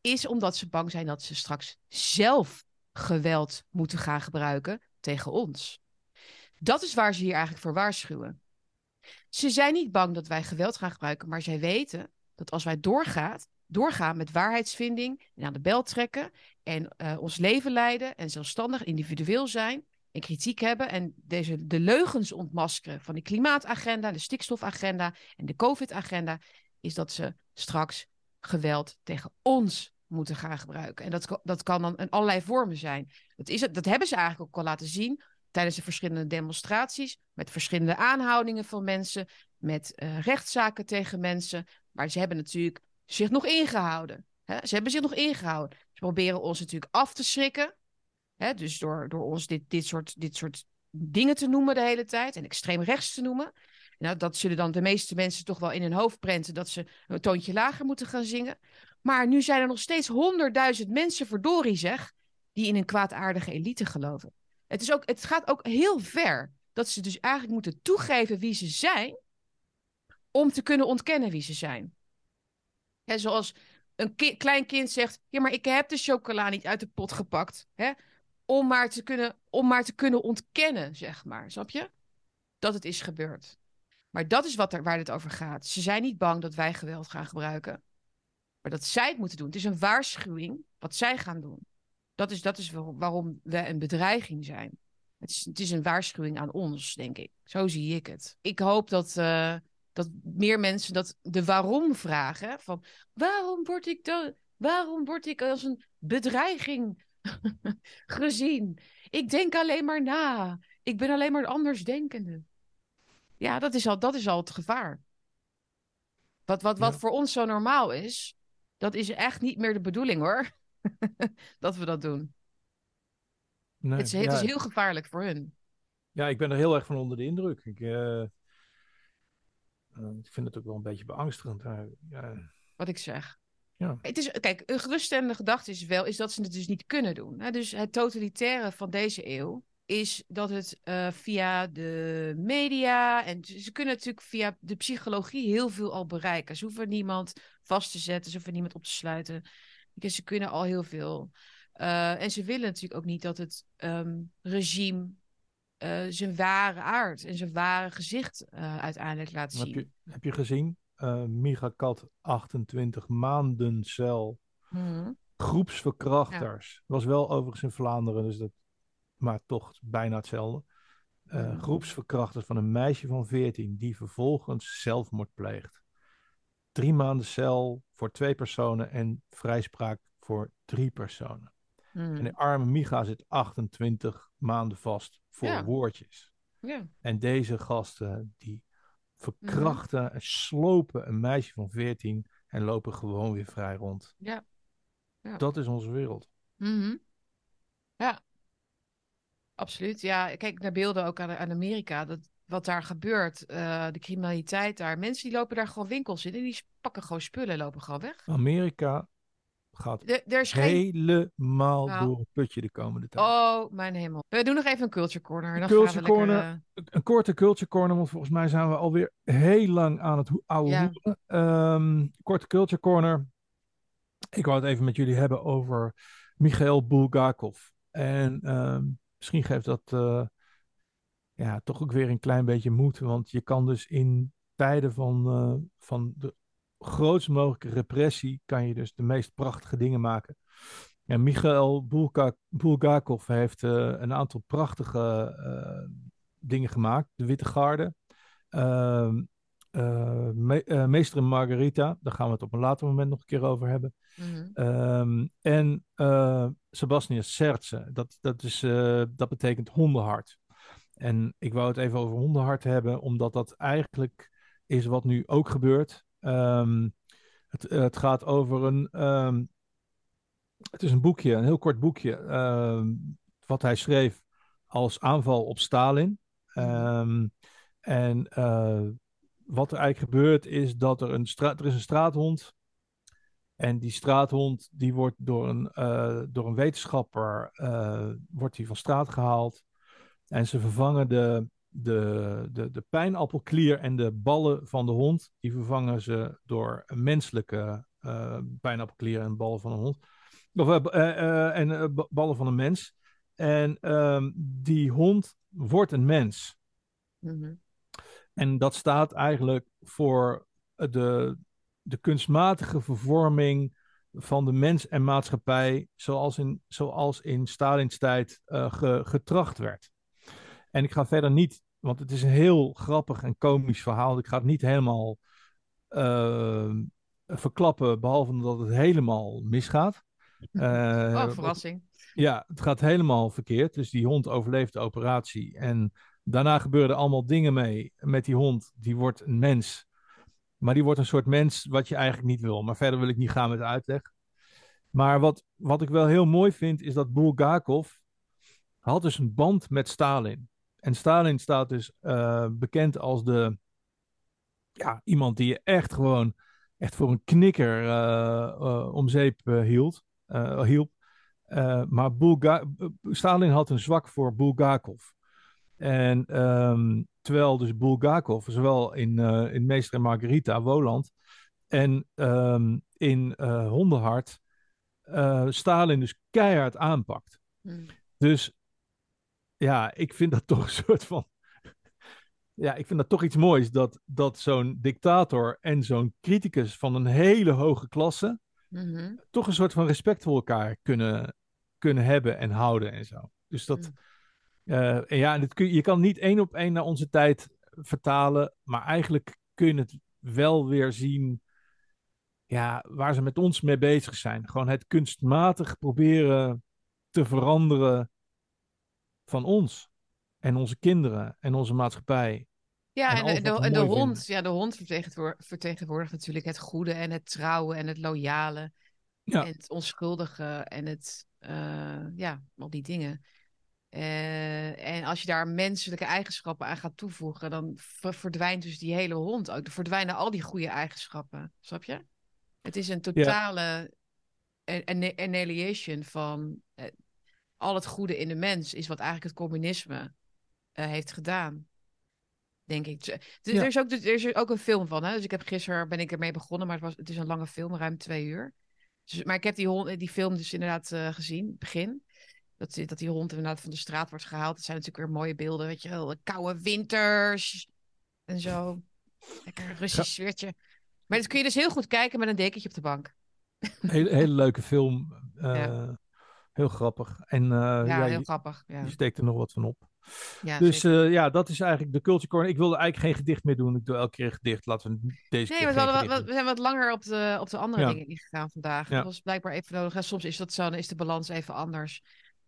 is omdat ze bang zijn dat ze straks zelf geweld moeten gaan gebruiken tegen ons. Dat is waar ze hier eigenlijk voor waarschuwen. Ze zijn niet bang dat wij geweld gaan gebruiken, maar zij weten dat als wij doorgaat, doorgaan met waarheidsvinding en aan de bel trekken en uh, ons leven leiden en zelfstandig individueel zijn en kritiek hebben en deze, de leugens ontmaskeren van de klimaatagenda, de stikstofagenda en de COVID-agenda, is dat ze straks geweld tegen ons moeten gaan gebruiken. En dat, dat kan dan in allerlei vormen zijn. Dat, is, dat hebben ze eigenlijk ook al laten zien tijdens de verschillende demonstraties, met verschillende aanhoudingen van mensen, met uh, rechtszaken tegen mensen. Maar ze hebben natuurlijk zich nog ingehouden. Hè? Ze hebben zich nog ingehouden. Ze proberen ons natuurlijk af te schrikken. Hè? Dus door, door ons dit, dit, soort, dit soort dingen te noemen de hele tijd en extreem rechts te noemen. Nou, dat zullen dan de meeste mensen toch wel in hun hoofd prenten dat ze een toontje lager moeten gaan zingen. Maar nu zijn er nog steeds honderdduizend mensen, verdorie zeg, die in een kwaadaardige elite geloven. Het, is ook, het gaat ook heel ver dat ze dus eigenlijk moeten toegeven wie ze zijn, om te kunnen ontkennen wie ze zijn. Hè, zoals een klein kind zegt: Ja, maar ik heb de chocola niet uit de pot gepakt. Hè? Om, maar te kunnen, om maar te kunnen ontkennen, zeg maar. Snap je? Dat het is gebeurd. Maar dat is wat er, waar het over gaat. Ze zijn niet bang dat wij geweld gaan gebruiken. Maar dat zij het moeten doen. Het is een waarschuwing wat zij gaan doen. Dat is, dat is waarom we een bedreiging zijn. Het is, het is een waarschuwing aan ons, denk ik. Zo zie ik het. Ik hoop dat, uh, dat meer mensen dat de waarom vragen. Van waarom word ik, waarom word ik als een bedreiging [LAUGHS] gezien? Ik denk alleen maar na. Ik ben alleen maar andersdenkende. Ja, dat is al, dat is al het gevaar. Wat, wat, wat voor ons zo normaal is, dat is echt niet meer de bedoeling hoor. [LAUGHS] dat we dat doen. Nee, het, is, het is heel gevaarlijk voor hun. Ja, ik ben er heel erg van onder de indruk. Ik, uh, ik vind het ook wel een beetje beangstigend. Wat ik zeg. Ja. Het is, kijk, een geruststellende gedachte is wel is dat ze het dus niet kunnen doen. Hè? Dus het totalitaire van deze eeuw is dat het uh, via de media en ze kunnen natuurlijk via de psychologie heel veel al bereiken. Ze hoeven niemand vast te zetten, ze hoeven niemand op te sluiten. Dus ze kunnen al heel veel. Uh, en ze willen natuurlijk ook niet dat het um, regime uh, zijn ware aard en zijn ware gezicht uiteindelijk laat zien. Heb je, heb je gezien? Micha Kat, 28 maanden cel. Mm Groepsverkrachters. Ja. Was wel overigens in Vlaanderen, dus dat maar toch bijna hetzelfde. Uh, groepsverkrachters van een meisje van 14 die vervolgens zelfmoord pleegt. Drie maanden cel voor twee personen en vrijspraak voor drie personen. Hmm. En de arme Micha zit 28 maanden vast voor woordjes. Ja. En deze gasten die verkrachten mhm. en slopen een meisje van 14 en lopen gewoon weer vrij rond. Ja. ja. Dat is onze wereld. Mm Ja, absoluut. Ja, kijk naar beelden ook aan, aan Amerika. Dat, wat daar gebeurt, uh, de criminaliteit daar. Mensen die lopen daar gewoon winkels in en die pakken gewoon spullen en lopen gewoon weg. Amerika gaat de, er is helemaal nou. door een putje de komende tijd. Oh, mijn hemel. We doen nog even een culture corner. Dan culture gaan we corner, lekker, uh... Een korte culture corner, want volgens mij zijn we alweer heel lang aan het oude ja. um, korte culture corner. Ik wou het even met jullie hebben over Michael Bulgakov. En um, misschien geeft dat uh, ja, toch ook weer een klein beetje moed. Want je kan dus in tijden van, uh, van de grootst mogelijke repressie, kan je dus de meest prachtige dingen maken. En Michael Bulgakov heeft uh, een aantal prachtige dingen gemaakt. De Witte Garde. Ehm, me Meester en Margarita, daar gaan we het op een later moment nog een keer over hebben. Mm -hmm. en Sebastian Sertse, dat, dat, is, dat betekent hondenhart. En ik wou het even over hondenhart hebben, omdat dat eigenlijk is wat nu ook gebeurt. Um, het, het, gaat over een. Um, het is een boekje, een heel kort boekje, um, wat hij schreef als aanval op Stalin. en uh, wat er eigenlijk gebeurt is dat er een, straat, er is een straathond en die straathond die wordt door een, uh, door een wetenschapper uh, wordt die van straat gehaald. En ze vervangen de, de, de, de pijnappelklier en de ballen van de hond. Die vervangen ze door een menselijke uh, pijnappelklier en ballen van een hond. Of, en ballen van een mens. En ehm, die hond wordt een mens. Mm -hmm. En dat staat eigenlijk voor de, de kunstmatige vervorming van de mens en maatschappij zoals in, zoals in Stalins tijd getracht werd. En ik ga verder niet, want het is een heel grappig en komisch verhaal. Ik ga het niet helemaal uh, verklappen, behalve dat het helemaal misgaat. [LAUGHS] oh, verrassing. Ja, het gaat helemaal verkeerd. Dus die hond overleeft de operatie. En daarna gebeuren allemaal dingen mee met die hond. Die wordt een mens. Maar die wordt een soort mens wat je eigenlijk niet wil. Maar verder wil ik niet gaan met uitleg. Maar wat, wat ik wel heel mooi vind, is dat Bulgakov had dus een band met Stalin. En Stalin staat dus uh, bekend als de, ja, iemand die je echt gewoon echt voor een knikker uh, uh, om zeep hield, hielp. maar Bulga Stalin had een zwak voor Bulgakov. En um, terwijl dus Bulgakov, zowel in, in Meester en Margarita, Woland, en um, in Hondenhart, Stalin dus keihard aanpakt. Hmm. Dus ja, ik vind dat toch een soort van. Ja, ik vind dat toch iets moois dat, dat zo'n dictator en zo'n criticus van een hele hoge klasse. Mhm. toch een soort van respect voor elkaar kunnen, kunnen hebben en houden en zo. Dus dat. Mm. Uh, en ja, dit kun, je kan niet één op één naar onze tijd vertalen, maar eigenlijk kun je het wel weer zien. Ja, waar ze met ons mee bezig zijn. Gewoon het kunstmatig proberen te veranderen van ons en onze kinderen en onze maatschappij. Ja, en, en, de, hond, ja, de hond vertegenwoordigt, natuurlijk het goede en het trouwen en het loyale. Ja. En het onschuldige en het, uh, ja, al die dingen. Uh, en als je daar menselijke eigenschappen aan gaat toevoegen, dan verdwijnt dus die hele hond ook. Er verdwijnen al die goede eigenschappen, snap je? Het is een totale ja. annihilation van uh, al het goede in de mens is wat eigenlijk het communisme uh, heeft gedaan. Denk ik. Er, is ook, er is ook een film van. Hè? Dus ik heb gisteren ben ik ermee begonnen, maar het, was, het is een lange film, ruim twee uur. Dus, maar ik heb die, hond, die film dus inderdaad uh, gezien, het begin. Dat, dat die hond inderdaad van de straat wordt gehaald. Dat zijn natuurlijk weer mooie beelden, weet je wel. Koude winters en zo. Lekker Russisch sfeertje. Maar dat kun je dus heel goed kijken met een dekentje op de bank. Hele, hele leuke film. Uh, ja. Heel grappig. En, uh, ja, ja, heel je, grappig. Ja. Je steekt er nog wat van op. Ja, dus uh, ja, dat is eigenlijk de Culture Corner. Ik wilde eigenlijk geen gedicht meer doen. Ik doe elke keer een gedicht. Laten we deze nee, keer we, wat, we zijn wat langer op de, op de andere dingen ingegaan vandaag. Dat was blijkbaar even nodig. En soms is dat zo, dan is de balans even anders.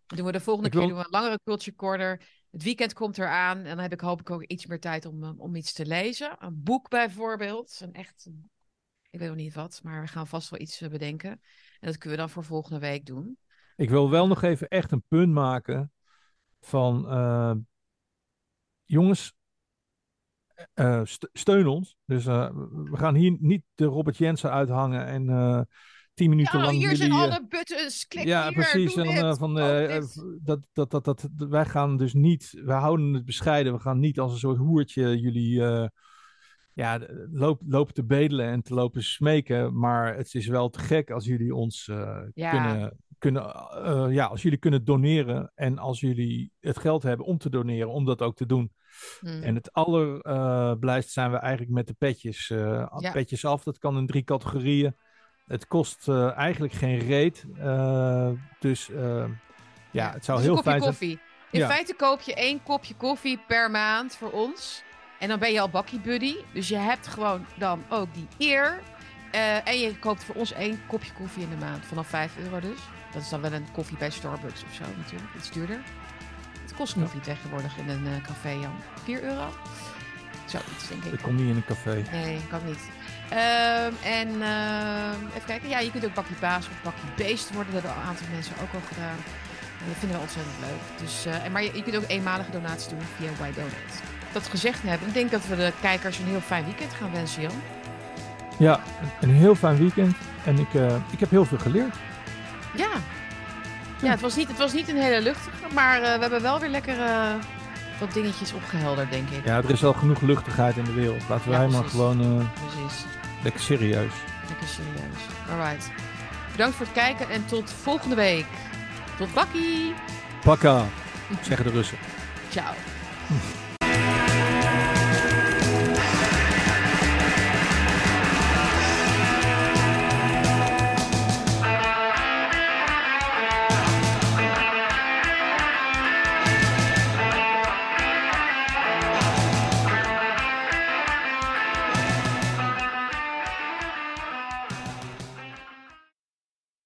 Dan doen we de volgende keer doen we een langere Culture Corner. Het weekend komt eraan. En dan heb ik hoop ik ook iets meer tijd om, eh, om iets te lezen. Een boek bijvoorbeeld. Een echt, ik weet nog niet wat, maar we gaan vast wel iets bedenken. En dat kunnen we dan voor volgende week doen. Ik wil wel nog even echt een punt maken van uh, jongens, uh, steun ons. Dus uh, we gaan hier niet de Robert Jensen uithangen en tien minuten ja, lang. Hier jullie, zijn alle buttons. Klik ja, hier, precies. En, van, dat, dat, dat, dat, wij gaan dus niet, wij houden het bescheiden. We gaan niet als een soort hoertje jullie ja, loop, lopen te bedelen en te lopen smeken. Maar het is wel te gek als jullie ons ja. kunnen kunnen, uh, ja, als jullie kunnen doneren en als jullie het geld hebben om te doneren, om dat ook te doen. Hmm. En het allerblijst uh, zijn we eigenlijk met de petjes. Ja. Petjes af, dat kan in drie categorieën. Het kost eigenlijk geen reet. dus ja, het zou dus heel fijn koffie. zijn. In ja. feite koop je één kopje koffie per maand voor ons. En dan ben je al bakkie buddy. Dus je hebt gewoon dan ook die eer. en je koopt voor ons één kopje koffie in de maand. Vanaf 5 euro dus. Dat is dan wel een koffie bij Starbucks of zo natuurlijk. Iets duurder. Het kost koffie tegenwoordig in een uh, café, Jan. 4 euro? Zoiets, denk ik. Ik kom niet in een café. Nee, kan niet. Um, en uh, even kijken. Ja, je kunt ook bakje baas of bakje beest worden. Dat hebben een aantal mensen ook al gedaan. En dat vinden we ontzettend leuk. Dus, uh, maar je, je, kunt ook eenmalige donaties doen via Why Donate. Dat gezegd hebben, ik denk dat we de kijkers een heel fijn weekend gaan wensen, Jan. Ja, een heel fijn weekend. En ik, uh, ik heb heel veel geleerd. Ja. Ja, het was niet, het was niet een hele luchtige, maar uh, we hebben wel weer lekker uh, wat dingetjes opgehelderd, denk ik. Ja, er is al genoeg luchtigheid in de wereld. Laten wij ja, maar gewoon uh, precies. lekker serieus. Lekker serieus. Alright. Bedankt voor het kijken en tot volgende week. Tot bakkie. Pakka, zeggen de Russen. Ciao. [LAUGHS]